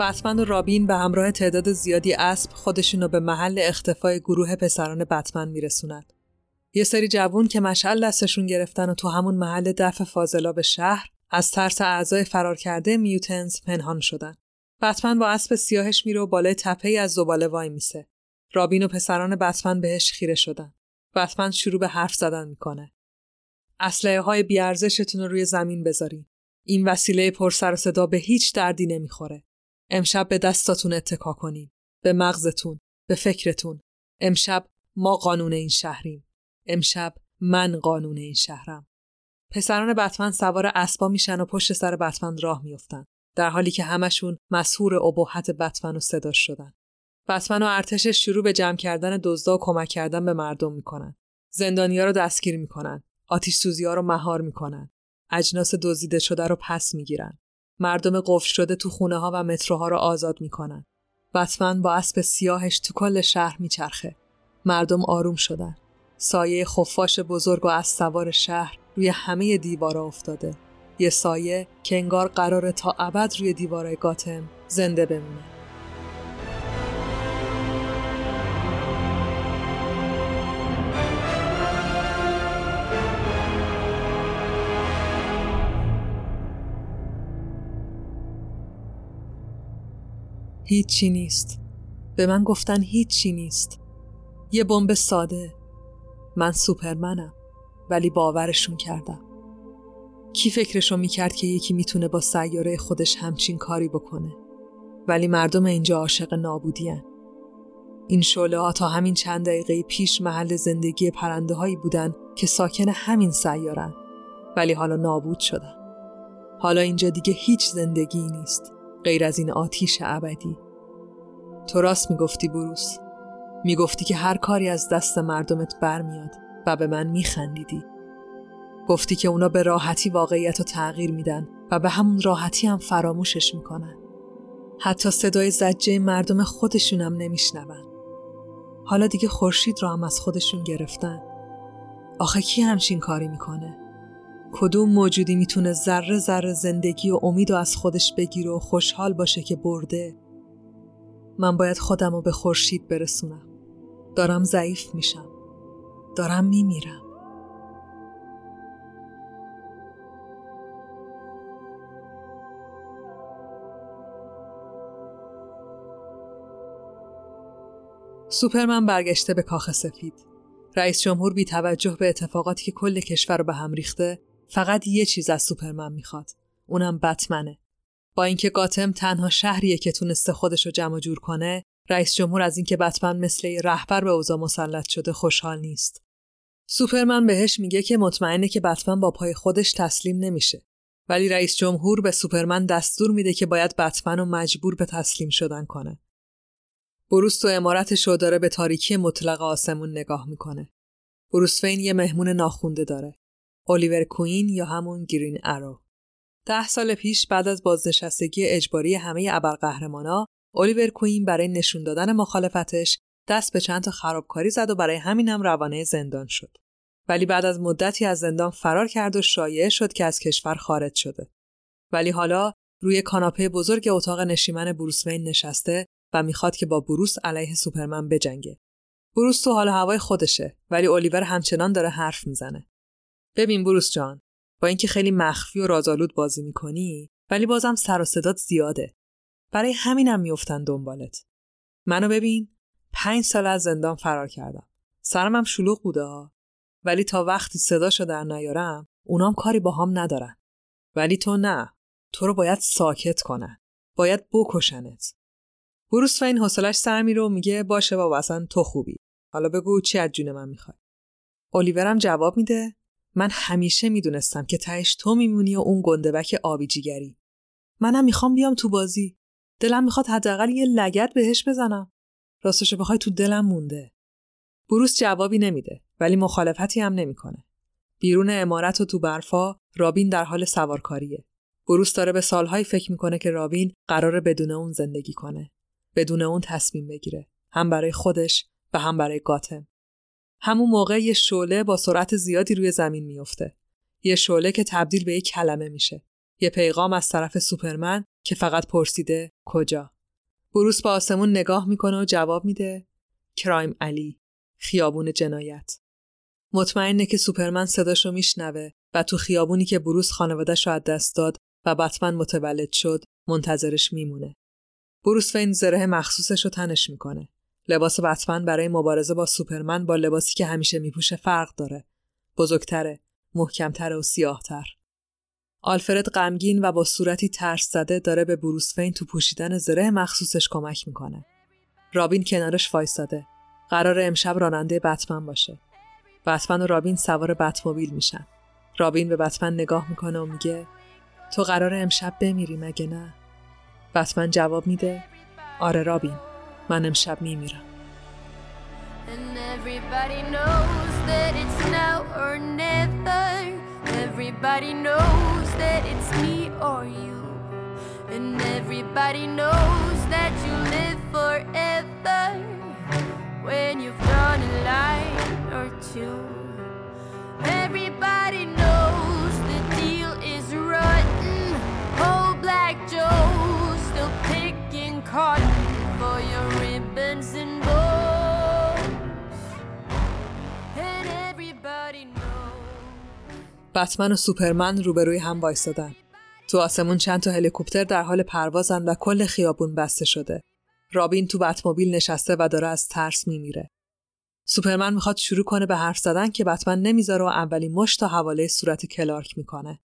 بتمن و رابین به همراه تعداد زیادی اسب خودشونو به محل اختفای گروه پسران بتمن میرسونند. یه سری جوون که مشعل دستشون گرفتن و تو همون محل دفع فاضلا به شهر از ترس اعضای فرار کرده میوتنز پنهان شدن. بتمن با اسب سیاهش میره و بالای تپه از زباله وای میسه. رابین و پسران بتمن بهش خیره شدن. بتمن شروع به حرف زدن می‌کنه. اسلحه های بیارزشتون رو روی زمین بذارین. این وسیله پر سر و صدا به هیچ دردی نمی‌خوره. امشب به دستاتون اتکا کنین. به مغزتون. به فکرتون. امشب ما قانون این شهریم. امشب من قانون این شهرم. پسران بتمن سوار اسبا میشن و پشت سر بتمن راه میفتن. در حالی که همشون مسهور ابهت بتمن و صدا شدن. بتمن و ارتشش شروع به جمع کردن دزدا و کمک کردن به مردم می‌کنن. زندانیا رو دستگیر می‌کنن. آتیش سوزی ها رو مهار می‌کنن. اجناس دزدیده شده رو پس می‌گیرن. مردم قفل شده تو خونه ها و متروها رو آزاد می‌کنن. بتمن با اسب سیاهش تو کل شهر میچرخه. مردم آروم شدن. سایه خفاش بزرگ و از سوار شهر روی همه دیوارا افتاده. یه سایه که انگار قراره تا ابد روی دیوارای گاتم زنده بمونه. هیچی نیست. به من گفتن هیچی نیست. یه بمب ساده. من سوپرمنم. ولی باورشون کردم. کی فکرشو می‌کرد که یکی می‌تونه با سیاره خودش همچین کاری بکنه. ولی مردم اینجا عاشق نابودی این شعله ها تا همین چند دقیقه پیش محل زندگی پرنده هایی بودن که ساکن همین سیارن. ولی حالا نابود شدن. حالا اینجا دیگه هیچ زندگی نیست. غیر از این آتیش ابدی. تو راست می‌گفتی بروس. می‌گفتی که هر کاری از دست مردمت برمیاد و به من میخندیدی. گفتی که اونا به راحتی واقعیت رو تغییر میدن و به همون راحتی هم فراموشش می‌کنن. حتی صدای زجه مردم خودشونم نمیشنون. حالا دیگه خورشید رو هم از خودشون گرفتن. آخه کی همچین کاری می‌کنه؟ کدوم موجودی می‌تونه ذره ذره زندگی و امید و از خودش بگیره و خوشحال باشه که برده؟ من باید خودم رو به خورشید برسونم. دارم ضعیف میشم. دارم میمیرم. سوپرمن برگشته به کاخ سفید. رئیس جمهور بی توجه به اتفاقاتی که کل کشور به هم ریخته فقط یه چیز از سوپرمن می‌خواد. اونم بتمنه. با اینکه گاتم تنها شهریه که تونسته خودش رو جمع جور کنه رئیس جمهور از اینکه بتمن مثل رهبر به اوضاع مسلط شده خوشحال نیست. سوپرمن بهش میگه که مطمئنه که بتمن با پای خودش تسلیم نمیشه. ولی رئیس جمهور به سوپرمن دستور میده که باید بتمن رو مجبور به تسلیم شدن کنه. بروس تو امارتش رو داره به تاریکی مطلق آسمون نگاه می‌کنه. بروس فین یه مهمون ناخونده داره. الیور کوین یا همون گرین ارو ده سال پیش بعد از بازنشستگی اجباری همه ابرقهرمانا الیور کوین برای نشون دادن مخالفتش دست به چند تا خرابکاری زد و برای همینم روانه زندان شد. ولی بعد از مدتی از زندان فرار کرد و شایعه شد که از کشور خارج شده. ولی حالا روی کاناپه بزرگ اتاق نشیمن بروس وین نشسته و می‌خواد که با بروس علیه سوپرمن بجنگه. بروس تو حال هوای خودشه ولی الیور همچنان داره حرف می‌زنه. ببین بروس جان با اینکه خیلی مخفی و رازآلود بازی می‌کنی ولی بازم سر و صدات زیاده. برای همینم میافتن دنبالت. منو ببین پنج سال از زندان فرار کردم. سرم هم شلوغ بوده ولی تا وقتی صداشو در نیارم اونام کاری با هم ندارن. ولی تو نه. تو رو باید ساکت کنن. باید بکشنت. بروس و این حوصلش سر میره و میگه باشه بابا اصلا تو خوبی. حالا بگو چی از جون من می‌خوای. الیورم جواب میده. من همیشه می‌دونستم که تهش تو میمونی و اون گندبک آبی جیگری. منم می‌خوام بیام تو بازی. دلم می‌خواد حداقل یه لگت بهش بزنم. راستش بخوای تو دلم مونده. بروس جوابی نمیده ولی مخالفتی هم نمی‌کنه. بیرون امارت و تو برفا رابین در حال سوارکاریه. بروس داره به سالهایی فکر می‌کنه که رابین قراره بدون اون زندگی کنه. بدون اون تصمیم بگیره. هم برای خودش و هم برای گاتم. همون موقع یه شعله با سرعت زیادی روی زمین میفته. یه شعله که تبدیل به یک کلمه میشه. یه پیغام از طرف سوپرمن که فقط پرسیده کجا. بروس با آسمون نگاه می‌کنه و جواب میده کرایم علی خیابون جنایت. مطمئنه که سوپرمن صداشو میشنوه و تو خیابونی که بروس خانوادهش رو از دست داد و بتمن متولد شد منتظرش میمونه. بروس وین زره مخصوصش رو تنش می‌کنه. لباس بتمن برای مبارزه با سوپرمن با لباسی که همیشه میپوشه فرق داره. بزرگتره، محکمتره و سیاهتر. آلفرد غمگین و با صورتی ترس زده داره به بروس فین تو پوشیدن زره مخصوصش کمک می‌کنه. رابین کنارش وایساده. قرار امشب راننده بتمن باشه. بتمن و رابین سوار بتموبیل میشن. رابین به بتمن نگاه می‌کنه و میگه تو قرار امشب بمیری مگه نه؟ بتمن جواب میده آره رابین من امشب میمیرم And everybody knows that it's now or never. Everybody knows that it's me or you. And everybody knows that you live forever. When you've drawn a too. Everybody knows the deal is rotten. Old Black Joe still picking cotton بتمن و سوپرمن روبروی هم وایستادن. تو آسمون چند تا هلیکوپتر در حال پروازن و کل خیابون بسته شده. رابین تو بتموبیل نشسته و داره از ترس میمیره. سوپرمن می‌خواد شروع کنه به حرف زدن که بتمن نمی‌ذاره و اولین مشت تا حواله صورت کلارک می‌کنه.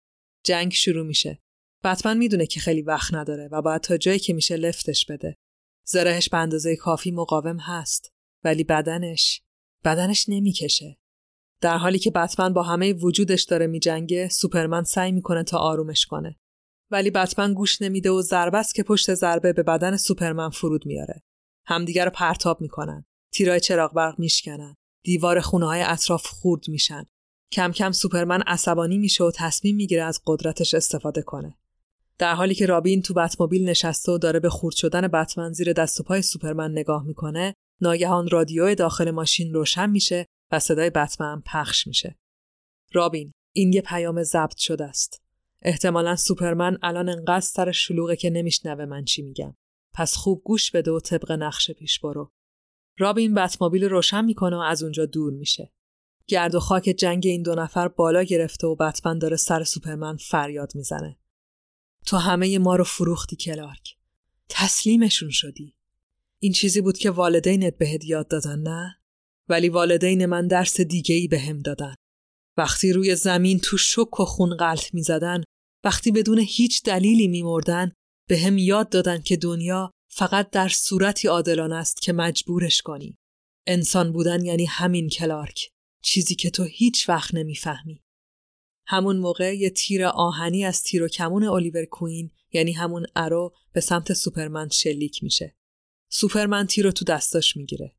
جنگ شروع میشه. بتمن می‌دونه که خیلی وقت نداره و باید تا جایی که میشه لفتش بده. زرهش به اندازه کافی مقاوم هست ولی بدنش بدنش نمی‌کشه. در حالی که بتمن با همه وجودش داره میجنگه سوپرمن سعی می‌کنه تا آرومش کنه. ولی بتمن گوش نمیده و ضربه است که پشت ضربه به بدن سوپرمن فرود میاره. همدیگر رو پرتاب می‌کنن. تیرای چراغ برق میشکنن. دیوار خونه های اطراف خورد میشن. کم کم سوپرمن عصبانی میشه و تصمیم می‌گیره از قدرتش استفاده کنه. در حالی که رابین تو بتموبیل نشسته و داره به خورد شدن بتمن زیر دست و پای سوپرمن نگاه می‌کنه، ناگهان رادیو داخل ماشین روشن میشه و صدای بتمن پخش میشه. رابین، این یه پیام ضبط شده است. احتمالا سوپرمن الان انقدر سر شلوغه که نمیشنوه من چی میگم. پس خوب گوش بده و طبق نقشه پیش برو. رابین بتموبیل روشن می‌کنه و از اونجا دور میشه. گرد و خاک جنگ این دو نفر بالا گرفته و بتمن داره سر سوپرمن فریاد می‌زنه. تو همه ما رو فروختی کلارک. تسلیمشون شدی. این چیزی بود که والدینت بهت یاد دادن نه؟ ولی والدین من درس دیگه ای بهم دادن. وقتی روی زمین تو شوک و خون غلت می زدن، وقتی بدون هیچ دلیلی می مردن، بهم یاد دادن که دنیا فقط در صورتی عادلانه است که مجبورش کنی. انسان بودن یعنی همین کلارک، چیزی که تو هیچ وقت نمی‌فهمی. همون موقع یه تیر آهنی از تیر و کمون الیور کوین یعنی همون ارو به سمت سوپرمن شلیک میشه. سوپرمن تیر رو تو دستاش می‌گیره.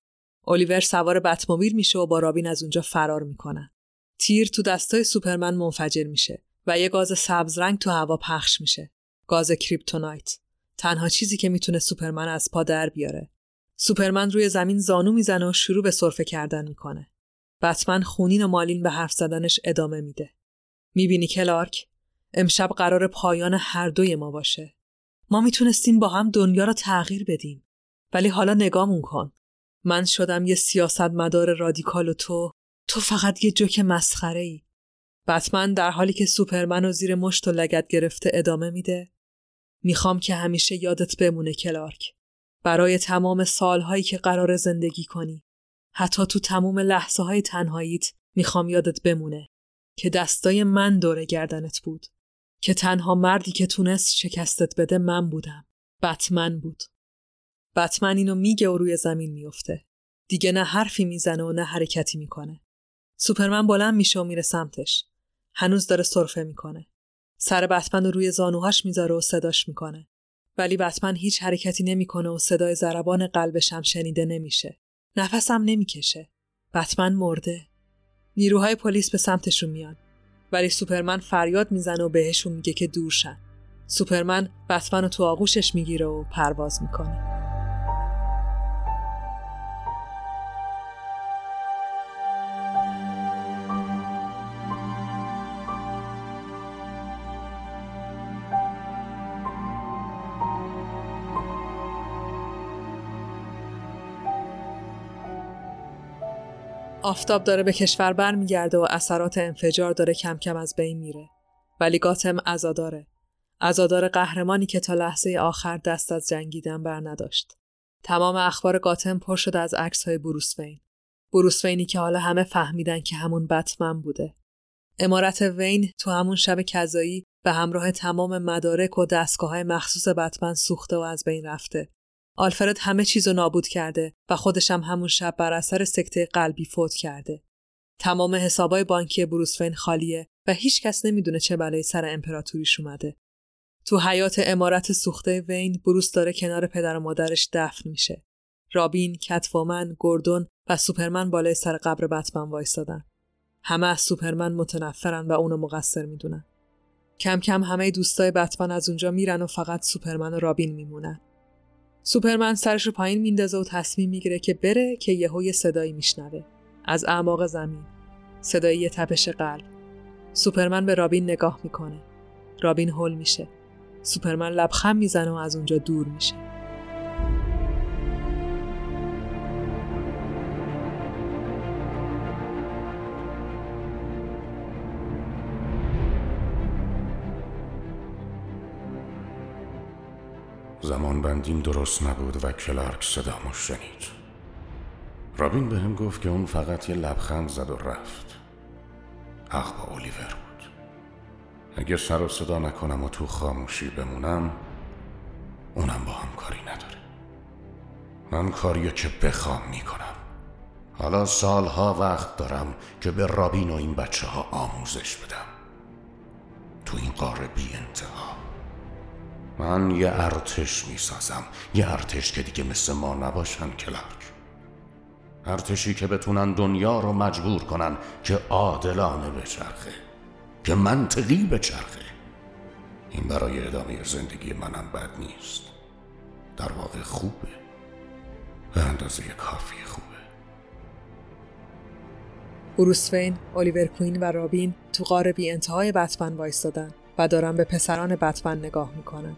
الیور سوار بتموبیل میشه و با رابین از اونجا فرار می‌کنن. تیر تو دستای سوپرمن منفجر میشه و یه گاز سبز رنگ تو هوا پخش میشه. گاز کریپتونایت. تنها چیزی که می‌تونه سوپرمن از پا در بیاره. سوپرمن روی زمین زانو می‌زنه و شروع به سرفه کردن می‌کنه. بتمن خونین و مالین به حرف زدنش ادامه میده. می‌بینی کلارک؟ امشب قرار پایان هر دوی ما باشه. ما می‌تونستیم با هم دنیا رو تغییر بدیم. ولی حالا نگامون کن. من شدم یه سیاستمدار رادیکال و تو تو فقط یه جوک مسخره ای. بتمن در حالی که سوپرمن و زیر مشت و لگت گرفته ادامه میده. می‌خوام که همیشه یادت بمونه کلارک. برای تمام سالهایی که قرار زندگی کنی. حتی تو تمام لحظه های تنهاییت می‌خوام یادت بمونه که دستای من دور گردنت بود. که تنها مردی که تونست شکستت بده من بودم. بتمن بود. بتمن اینو میگه و روی زمین میفته. دیگه نه حرفی می‌زنه و نه حرکتی می‌کنه. سوپرمن بلند میشه و میره سمتش. هنوز داره سرفه می‌کنه. سر بتمن رو روی زانوهاش می‌ذاره و صداش می‌کنه. ولی بتمن هیچ حرکتی نمی‌کنه و صدای ضربان قلبش هم شنیده نمیشه. نفسم نمی‌کشه. بتمن مرده. نیروهای پلیس به سمتشون میان. ولی سوپرمن فریاد می‌زنه و بهشون میگه که دور شن. سوپرمن بتمن رو تو آغوشش می‌گیره و پرواز می‌کنه. آفتاب داره به کشور برمیگرده و اثرات انفجار داره کم کم از بین میره. ولی گاتم عزاداره. عزادار قهرمانی که تا لحظه آخر دست از جنگیدن بر نداشت. تمام اخبار گاتم پر شده از عکس های بروس وین. بروس وینی که حالا همه فهمیدن که همون بتمن بوده. امارت وین تو همون شب کذایی به همراه تمام مدارک و دستگاه های مخصوص بتمن سوخته و از بین رفته آلفرد همه چیز رو نابود کرده و خودش هم همون شب بر اثر سکته قلبی فوت کرده. تمام حسابای بانکی بروسفین خالیه و هیچ کس نمی‌دونه چه بلایی سر امپراتوریش اومده. تو حیات امارت سوخته وین بروس داره کنار پدر و مادرش دفن میشه. رابین، کتفومن، گوردون و سوپرمن بالای سر قبر بتمن وایستادن. همه از سوپرمن متنفرن و اونو مقصر می‌دونن. کم کم همه دوستای بتمن از اونجا میرن و فقط سوپرمن و رابین میمونن. سوپرمن سرش رو پایین میندازه و تصمیم می‌گیره که بره که یهو یه صدایی میشنوه. از اعماق زمین. صدای یه تپش قلب. سوپرمن به رابین نگاه می‌کنه. رابین هل میشه. سوپرمن لبخند می‌زنه و از اونجا دور میشه. زمان بندیم درست نبود و کلارک صدامو شنید. رابین به هم گفت که اون فقط یه لبخند زد و رفت. حق با اولیور بود. اگه سر و صدا نکنم و تو خاموشی بمونم اونم با هم کاری نداره. من کاریو که بخوام می‌کنم. حالا سالها وقت دارم که به رابین و این بچه ها آموزش بدم. تو این قاره بی انتها. من یه ارتش می‌سازم. یه ارتش که دیگه مثل ما نباشن کلارک ارتشی که بتونن دنیا رو مجبور کنن که عادلانه بچرخه که منطقی بچرخه. این برای ادامه زندگی منم بد نیست. در واقع خوبه. به اندازه کافی خوبه. بروس وین، الیور کوین و رابین تو غار بی انتهای بتمن وایستادن. و دارن به پسران بتمن نگاه می‌کنن.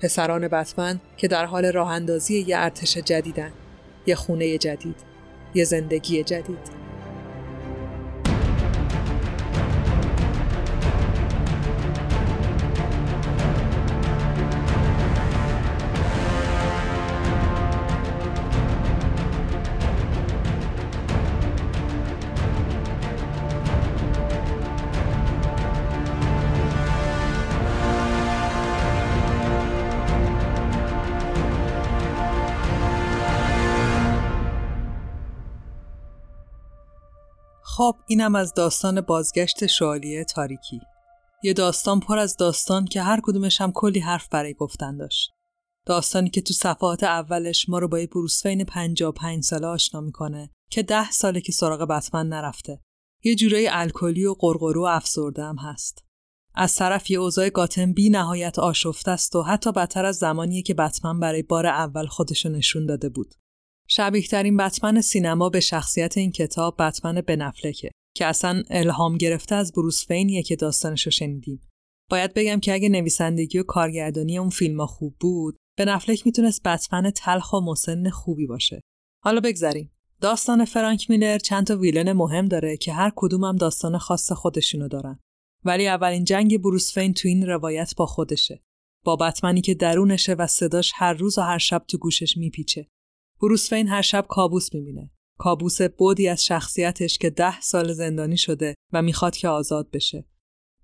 پسران بتمن که در حال راه اندازی یه ارتش جدیدن. یه خونه جدید. یه زندگی جدید. اینم از داستان بازگشت شالیه تاریکی. یه داستان پر از داستان که هر کدومش هم کلی حرف برای گفتن داشت. داستانی که تو صفحات اولش ما رو با یه بروسفین 55 ساله آشنا می‌کنه که ده ساله که سراغ بتمن نرفته. یه جورایی الکلی و قرقرو و افسرده هم هست. از طرف یه اوضاع گاتم بی نهایت آشفته است و حتی بدتر از زمانیه که بتمن برای بار اول خودشو نشون داده بود. شبیه ترین بتمن سینما به شخصیت این کتاب بتمن بنفلکه که اصلا الهام گرفته از بروس فینیه که داستانش رو شنیدیم. باید بگم که اگه نویسندگی و کارگردانی اون فیلم خوب بود به نفلک می‌تونست بتمن تلخ و مسن خوبی باشه. حالا بگذریم. داستان فرانک میلر چند تا ویلن مهم داره که هر کدوم هم داستان خاص خودشونو دارن. ولی اولین جنگ بروس فین تو این روایت با خودشه. با بتمنی که درونشه و صداش هر روز و هر شب تو گوشش میپیچه. بروس وین هر شب کابوس می‌بینه. کابوس بودی از شخصیتش که ده سال زندانی شده و می‌خواد که آزاد بشه.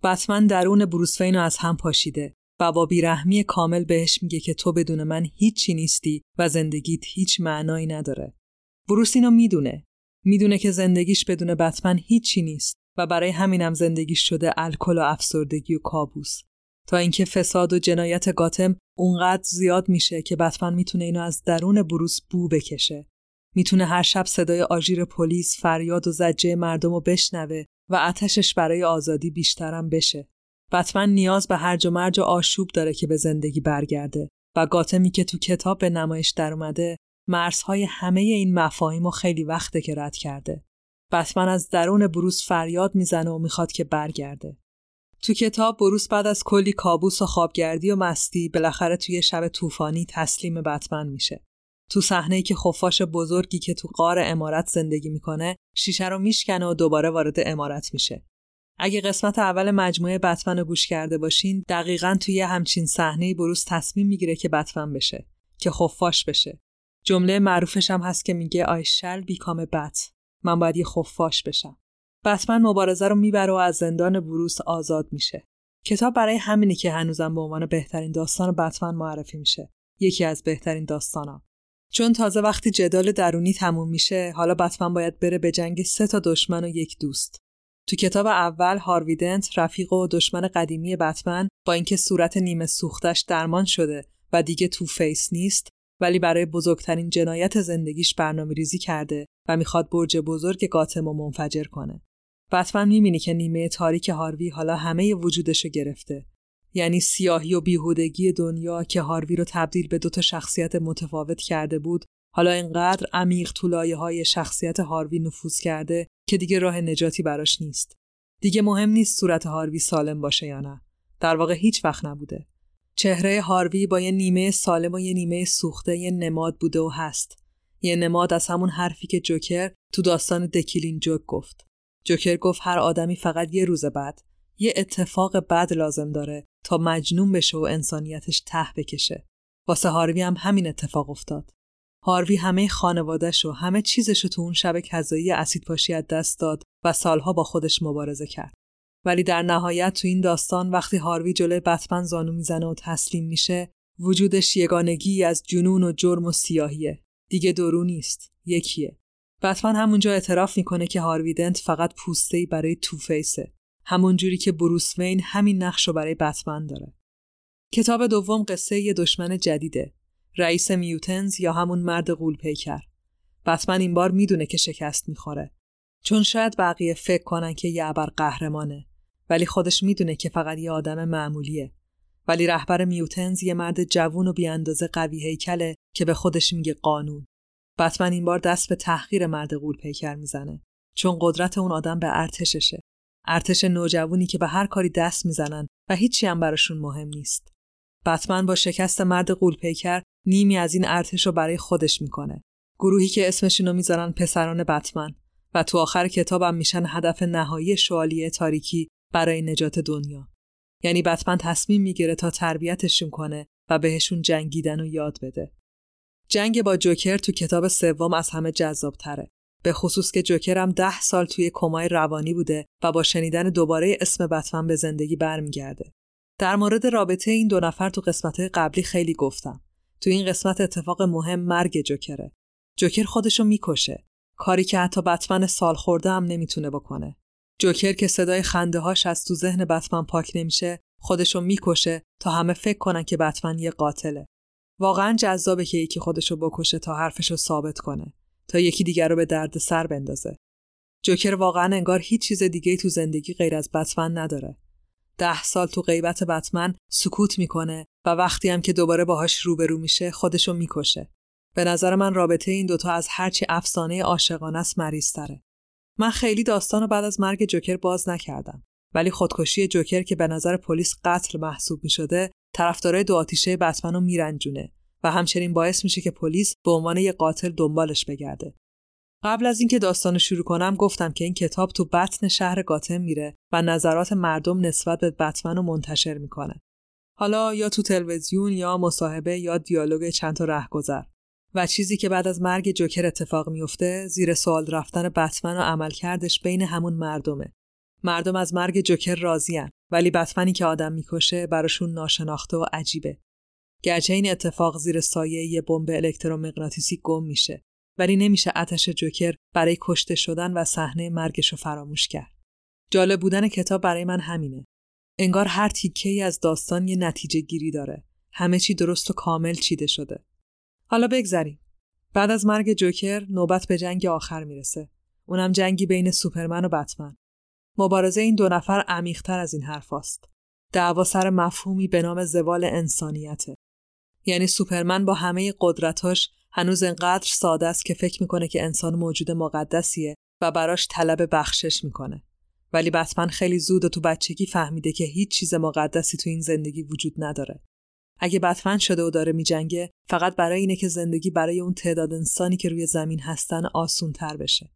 بتمن درون بروس وین رو از هم پاشیده و با بیرحمی کامل بهش میگه که تو بدون من هیچی نیستی و زندگیت هیچ معنایی نداره. بروس اینو می‌دونه. می‌دونه که زندگیش بدون بتمن هیچی نیست و برای همینم زندگیش شده الکل و افسردگی و کابوس. تا اینکه فساد و جنایت گاتم اونقدر زیاد میشه که بتمن می‌تونه اینو از درون بروس بو بکشه. می‌تونه هر شب صدای آژیر پلیس، فریاد و زجه مردم رو بشنوه و آتشش برای آزادی بیشترم بشه. بتمن نیاز به هرج و مرج و آشوب داره که به زندگی برگرده و گاتمی که تو کتاب به نمایش در اومده مرزهای همه این مفاهیم و خیلی وقته که رد کرده. بتمن از درون بروس فریاد می‌زنه و می‌خواد که برگرده. تو کتاب بروس بعد از کلی کابوس و خوابگردی و مستی بالاخره توی شب طوفانی تسلیم بتمن میشه. تو صحنه که خفاش بزرگی که تو قار امارت زندگی می‌کنه شیشه رو میشکنه و دوباره وارد امارت میشه. اگه قسمت اول مجموعه بتمن رو گوش کرده باشین دقیقا توی همچین صحنه بروس تصمیم می‌گیره که بتمن بشه که خفاش بشه. جمله معروفش هم هست که میگه shall become a bat. من باید یه خفاش بشم. بتمن مبارزه رو می‌بره و از زندان بروس آزاد میشه. کتاب برای همینی که هنوزم به عنوان بهترین داستان بتمن معرفی میشه. یکی از بهترین داستانا. چون تازه وقتی جدال درونی تموم میشه، حالا بتمن باید بره به جنگ سه تا دشمن و یک دوست. تو کتاب اول هارویدنت رفیق و دشمن قدیمی بتمن با اینکه صورت نیمه سوختش درمان شده و دیگه تو فیس نیست ولی برای بزرگترین جنایت زندگیش برنامه ریزی کرده و می‌خواد برج بزرگ گاتم و منفجر کنه. بتمن می‌بینی که نیمه تاریک هاروی حالا همه وجودشو گرفته. یعنی سیاهی و بیهودگی دنیا که هاروی رو تبدیل به دوتا شخصیت متفاوت کرده بود حالا اینقدر عمیق تو های شخصیت هاروی نفوذ کرده که دیگه راه نجاتی براش نیست. دیگه مهم نیست صورت هاروی سالم باشه یا نه. در واقع هیچ وقت نبوده. چهره هاروی با یه نیمه سالم و یه نیمه سوخته یه نماد بوده و هست. یه نماد از همون حرفی که جوکر تو داستان دکیلین جوک گفت. جوکر گفت هر آدمی فقط یه روز بعد یه اتفاق بد لازم داره تا مجنون بشه و انسانیتش ته بکشه. واسه هاروی هم همین اتفاق افتاد. هاروی همه خانوادش و همه چیزش رو تو اون شب کذایی اسید از دست داد و سالها با خودش مبارزه کرد. ولی در نهایت تو این داستان وقتی هاروی جلوی بتمن زانو می‌زنه و تسلیم میشه وجودش یگانگی از جنون و جرم و سیاهیه. دیگه درو نیست. یکیه. بتمن همونجا اعتراف می‌کنه که هاروی دنت فقط پوسته‌ای برای توفیسه. همون جوری که بروس وین همین نقش رو برای بتمن داره. کتاب دوم قصه یه دشمن جدیده. رئیس میوتنز یا همون مرد غول پیکر. بتمن این بار می‌دونه که شکست می‌خوره. چون شاید بقیه فکر کنن که یه ابر قهرمانه. ولی خودش می‌دونه که فقط یه آدم معمولیه. ولی رهبر میوتنز یه مرد جوون و بیاندازه قوی هیکله که به خودش میگه قانون. بتمن این بار دست به تحقیر مرد غول پیکر می‌زنه. چون قدرت اون آدم به ارتششه. ارتش نوجوونی که به هر کاری دست می‌زنن و هیچی هم براشون مهم نیست. بتمن با شکست مرد غول پیکر نیمی از این ارتش رو برای خودش می‌کنه. گروهی که اسمشون می‌ذارن پسران بتمن و تو آخر کتابم میشن هدف نهایی شوالیه تاریکی برای نجات دنیا. یعنی بتمن تصمیم می‌گیره تا تربیتشون کنه و بهشون جنگیدن و یاد بده. جنگ با جوکر تو کتاب سوم از همه جذاب تره. به خصوص که جوکر هم ده سال توی کمای روانی بوده و با شنیدن دوباره اسم بتمن به زندگی برمیگرده. در مورد رابطه این دو نفر تو قسمت قبلی خیلی گفتم. تو این قسمت اتفاق مهم مرگ جوکره. جوکر خودشو می‌کشه. کاری که حتی بتمن سال خورده هم نمی‌تونه بکنه. جوکر که صدای خنده هاش از تو ذهن بتمن پاک نمیشه خودشو می‌کشه تا همه فکر کنن که بتمن یه قاتله. واقعا جذابه که یکی خودشو بکشه تا حرفشو ثابت کنه تا یکی دیگر رو به درد سر بندازه. جوکر واقعا انگار هیچ چیز دیگه تو زندگی غیر از بتمن نداره. ده سال تو غیبت بتمن سکوت می‌کنه و وقتی هم که دوباره باهاش روبرو میشه خودشو می‌کشه. به نظر من رابطه این دوتا از هرچی افسانه عاشقانه است مریضتره. من خیلی داستان بعد از مرگ جوکر باز نکردم. ولی خودکشی جوکر که به نظر پلیس قتل محسوب می شده طرفدارای دو آتیشه بتمن رو میرنجونه و همچنین باعث میشه که پلیس به عنوان یه قاتل دنبالش بگرده. قبل از اینکه داستان شروع کنم گفتم که این کتاب تو بطن شهر گاتم میره و نظرات مردم نسبت به بتمن رو منتشر می‌کنه. حالا یا تو تلویزیون یا مصاحبه یا دیالوگ چند تا رهگذر. و چیزی که بعد از مرگ جوکر اتفاق میفته زیر سوال رفتن بتمن و عملکردش بین همون مردمه. مردم از مرگ جوکر راضیان ولی بتمنی که آدم می‌کشه براشون ناشناخته و عجیبه. گرچه این اتفاق زیر سایه یه بمب الکترومغناطیسی گم میشه ولی نمیشه آتش جوکر برای کشته شدن و صحنه مرگش رو فراموش کرد. جالب بودن کتاب برای من همینه. انگار هر تیکه ای از داستان یه نتیجه گیری داره. همه چی درست و کامل چیده شده. حالا بگذریم. بعد از مرگ جوکر نوبت به جنگ آخر می‌رسه. اونم جنگی بین سوپرمن و بتمن. مبارزه این دو نفر عمیقتر از این حرف است. دعوا سر مفهومی به نام زوال انسانیته. یعنی سوپرمن با همه قدرتاش هنوز انقدر ساده است که فکر می‌کنه که انسان موجود مقدسیه و براش طلب بخشش می‌کنه. ولی بتمن خیلی زود و تو بچگی فهمیده که هیچ چیز مقدسی تو این زندگی وجود نداره. اگه بتمن شده و داره میجنگه فقط برای اینه که زندگی برای اون تعداد انسانی که روی زمین هستن آسون تر بشه.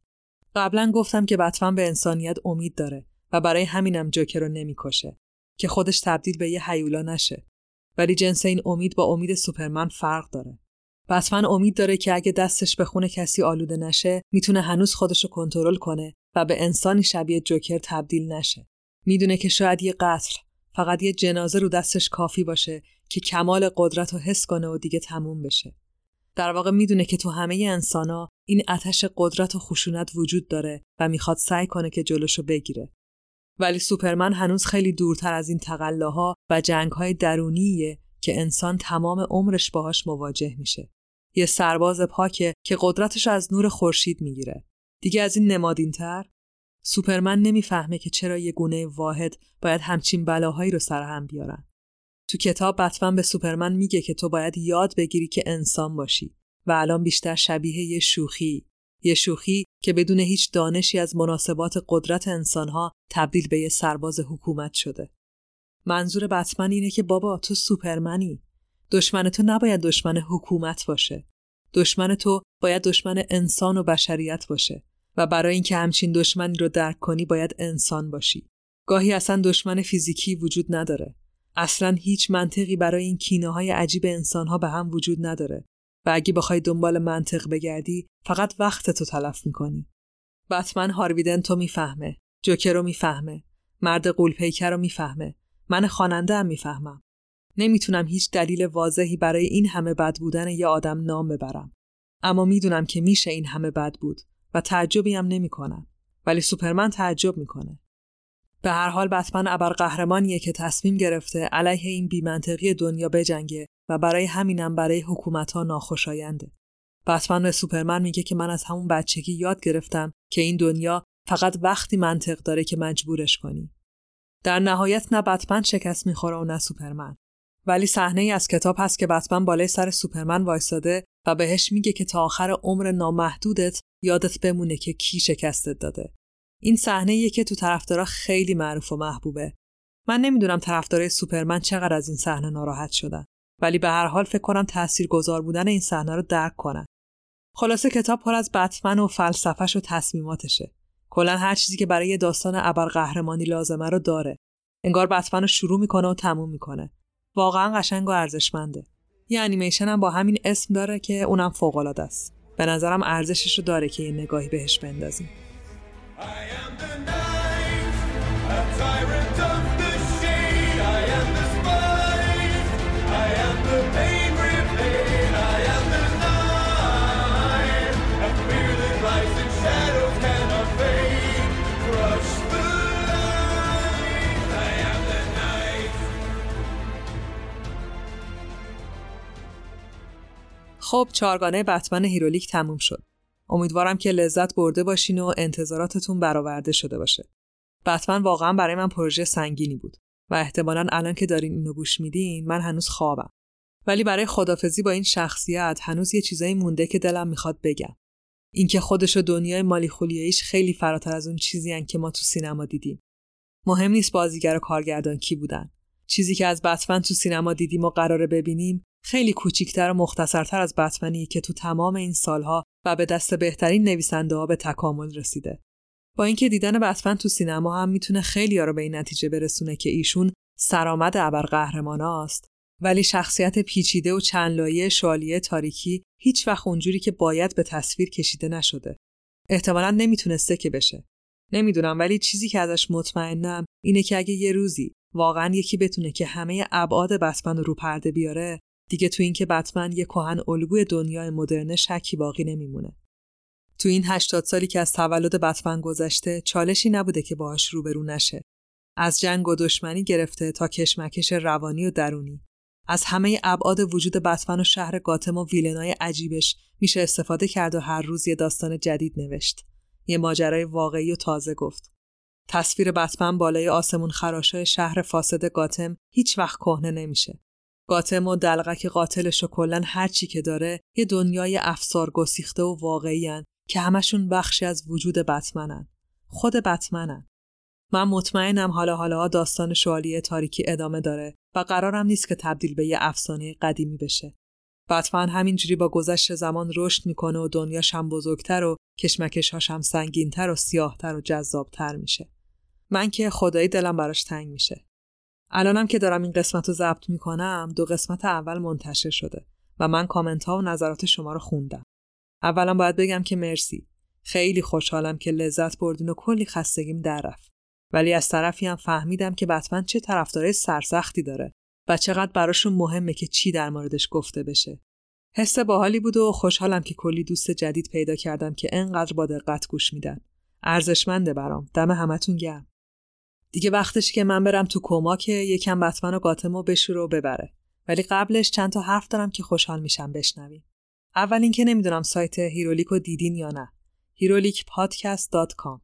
قبلا گفتم که بتمن به انسانیت امید داره و برای همینم جوکر رو نمی‌کشه که خودش تبدیل به یه هیولا نشه. ولی جنس این امید با امید سوپرمن فرق داره. بتمن امید داره که اگه دستش به خون کسی آلوده نشه می‌تونه هنوز خودشو کنترل کنه و به انسانی شبیه جوکر تبدیل نشه. می‌دونه که شاید یه قتل فقط یه جنازه رو دستش کافی باشه که کمال قدرت رو حس کنه و دیگه تموم بشه. در واقع می‌دونه که تو همه انسانا این آتش قدرت و خشونت وجود داره و می‌خواد سعی کنه که جلوشو بگیره. ولی سوپرمن هنوز خیلی دورتر از این تقلاها و جنگهای درونیه که انسان تمام عمرش باهاش مواجه میشه. یه سرباز پاکه که قدرتش از نور خورشید می‌گیره. دیگه از این نمادینتر سوپرمن نمی‌فهمه که چرا یه گونه واحد باید همچین بلاهایی رو سر هم بیارن. تو کتاب بتمن به سوپرمن میگه که تو باید یاد بگیری که انسان باشی و الان بیشتر شبیه یه شوخی یه شوخی که بدون هیچ دانشی از مناسبات قدرت انسانها تبدیل به یه سرباز حکومت شده. منظور بتمن اینه که بابا تو سوپرمنی. دشمن تو نباید دشمن حکومت باشه. دشمن تو باید دشمن انسان و بشریت باشه و برای اینکه همچین دشمنی رو درک کنی باید انسان باشی. گاهی اصلا دشمن فیزیکی وجود نداره. اصلا هیچ منطقی برای این کینه های عجیب انسانها به هم وجود نداره. و اگه بخوای دنبال منطق بگردی فقط وقت تو تلف می‌کنی. بتمن هارویدن تو می‌فهمه جوکر رو می‌فهمه مرد قولپیکر رو می‌فهمه من خواننده هم می‌فهمم. نمی‌تونم هیچ دلیل واضحی برای این همه بد بودن یه آدم نام ببرم. اما می‌دونم که میشه این همه بد بود و تعجبی هم نمی‌کنم. ولی سوپرمن تعجب می‌کنه. به هر حال بتمن ابرقهرمانیه که تصمیم گرفته علیه این بیمنطقی دنیا بجنگه و برای همینم برای حکومتها ناخوشاینده. بتمن به سوپرمن میگه که من از همون بچگی یاد گرفتم که این دنیا فقط وقتی منطق داره که مجبورش کنی. در نهایت نه بتمن شکست می‌خوره و نه سوپرمن. ولی صحنه ای از کتاب هست که بتمن بالای سر سوپرمن وایساده و بهش میگه که تا آخر عمر نامحدودت یادت بمونه که کی شکستت داده. این صحنه که تو طرفدارا خیلی معروف و محبوبه. من نمی‌دونم طرفدارای سوپرمن چقدر از این صحنه ناراحت شدن. ولی به هر حال فکر کنم گذار بودن این صحنه رو درک کنن. خلاصه کتاب پر از بتمن و فلسفهش و تصمیماتشه. کلا هر چیزی که برای داستان ابرقهرمانی لازمه رو داره. انگار بتمن رو شروع می‌کنه و تموم می‌کنه. واقعا قشنگ و ارزشمنده. یه انیمیشن هم با همین اسم داره که اونم فوق العاده است. به نظرم ارزشش رو داره که یه نگاهی بهش بندازیم. خب چارگانه بتمن هیرولیک تموم شد. امیدوارم که لذت برده باشین و انتظاراتتون برآورده شده باشه. بتمن واقعا برای من پروژه سنگینی بود و احتمالا الان که دارین اینو گوش میدین من هنوز خوابم. ولی برای خدافزی با این شخصیت هنوز یه چیزایی مونده که دلم می‌خواد بگم. اینکه خودش و دنیای مالی خولیاییش خیلی فراتر از اون چیزی که ما تو سینما دیدیم. مهم نیست بازیگر و کارگردان کی بودن. چیزی که از بتمن تو سینما دیدیم و قراره ببینیم خیلی کوچیکتر و مختصرتر از بتمنی که تو تمام این سالها و به دست بهترین نویسنده ها به تکامل رسیده. با اینکه دیدن بتمن تو سینما هم می‌تونه خیلی ها رو به این نتیجه برسونه که ایشون سرآمد ابرقهرماناست ولی شخصیت پیچیده و چند لایه شالیه تاریکی هیچ وقت اونجوری که باید به تصویر کشیده نشده. احتمالا نمی‌تونسته که بشه. نمی‌دونم ولی چیزی که ازش مطمئنم اینه که اگه یه روزی واقعا یکی بتونه که همه ابعاد بتمن رو پرده بیاره دیگه تو اینکه بتمن یه کهن الگوی دنیای مدرن شکی باقی نمیمونه. تو این 80 سالی که از تولد بتمن گذشته چالشی نبوده که باهاش روبرو نشه. از جنگ و دشمنی گرفته تا کشمکش روانی و درونی. از همه ابعاد وجود بتمن و شهر گاتم و ویلنای عجیبش میشه استفاده کرد و هر روز یه داستان جدید نوشت. یه ماجرای واقعی و تازه گفت. تصویر بتمن بالای آسمون خراشای شهر فاسد گاتم هیچ وقت کهنه نمیشه. گاتم و دلغک قاتلش و کلا هر چی که داره یه دنیای افسار گسیخته و واقعی که همشون بخشی از وجود بتمنن. خود بتمنن. من مطمئنم حالا حالا داستان شوالیه تاریکی ادامه داره و قرارم نیست که تبدیل به یه افسانه قدیمی بشه. بتمن همینجوری با گذشت زمان رشد می‌کنه و دنیاش هم بزرگتر و کشمکشهاش هم سنگینتر و سیاهتر و جذابتر میشه. من که خدایی دلم براش تنگ میشه. الانم که دارم این قسمت رو ضبط می‌کنم دو قسمت اول منتشر شده و من کامنت ها و نظرات شما رو خوندم. اولا باید بگم که مرسی. خیلی خوشحالم که لذت بردین و کلی خستگیم در رفت. ولی از طرفی هم فهمیدم که بتمن چه طرفدارای سرسختی داره و چقدر براشون مهمه که چی در موردش گفته بشه. حس باحالی بود و خوشحالم که کلی دوست جدید پیدا کردم که انقدر با دقت گوش میدن. ارزشمنده برام. دم همتون گرم. دیگه وقتشه که من برم تو کما که یکم بتمن و گاتمو بشوره و ببره. ولی قبلش چند تا حرف دارم که خوشحال میشم بشنوین. اول اینکه نمی‌دونم سایت هیرولیکو دیدین یا نه. herolicpodcast.com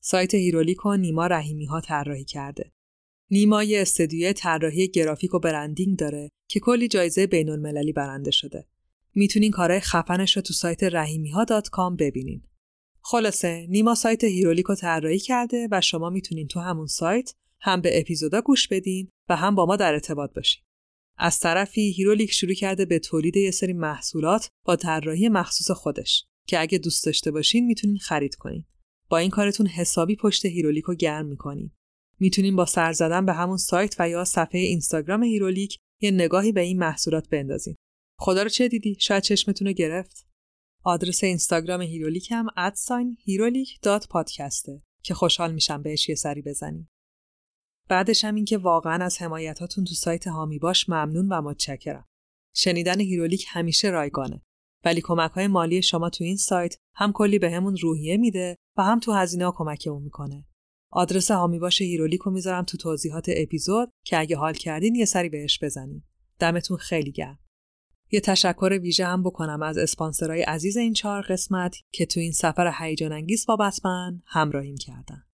سایت هیرولیکو نیما رحیمی ها طراحی کرده. نیما یه استدیوی طراحی گرافیک و branding داره که کلی جایزه بین المللی برنده شده. می‌تونین کارهای خفنش رو تو سایت رحیمی ها ببینین. خلاصه نیما سایت هیرولیک رو طراحی کرده و شما می‌تونین تو همون سایت هم به اپیزودا گوش بدین و هم با ما در ارتباط باشین. از طرفی هیرولیک شروع کرده به تولید یه سری محصولات با طراحی مخصوص خودش که اگه دوست داشته باشین می‌تونین خرید کنین. با این کارتون حسابی پشت هیرولیک رو گرم می‌کنین. می‌تونین با سر زدن به همون سایت و یا صفحه اینستاگرام هیرولیک یه نگاهی به این محصولات بندازین. خدا رو چه دیدی؟ شاید چشمتون رو گرفت. آدرس اینستاگرام هیرولیک هم at sign هیرولیک dot پادکسته که خوشحال میشم بهش یه سری بزنی. بعدش هم این که واقعا از حمایتاتون تو سایت حامی باش ممنون و متشکرم. شنیدن هیرولیک همیشه رایگانه. ولی کمک های مالی شما تو این سایت هم کلی بهمون به روحیه میده و هم تو هزینه ها کمکمون می‌کنه. آدرس حامی باش هیرولیک رو می‌ذارم تو توضیحات اپیزود که اگه حال کردین یه سری بهش بزنین. دمتون خیلی گرم. یه تشکر ویژه هم بکنم از اسپانسرهای عزیز این چهار قسمت که تو این سفر هیجان انگیز با بتمن همراهیم کردن.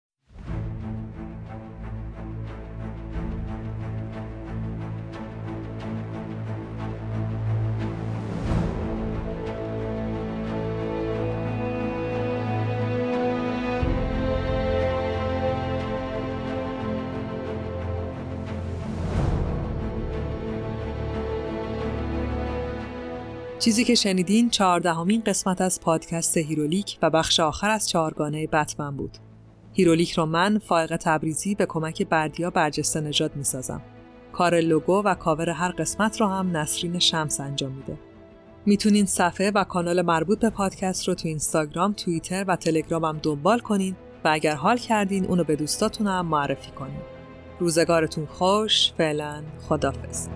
چیزی که شنیدین چهاردهمین قسمت از پادکست هیرولیک و بخش آخر از چهارگانه بتمن بود. هیرولیک رو من فائق تبریزی به کمک بردیا برجسته نژاد می‌سازم. کار لوگو و کاور هر قسمت رو هم نسرین شمس انجام میده. می‌تونین صفحه و کانال مربوط به پادکست رو تو اینستاگرام، توییتر و تلگرامم دنبال کنین و اگر حال کردین اونو به دوستاتون هم معرفی کنین. روزگارتون خوش، فعلا خدافز.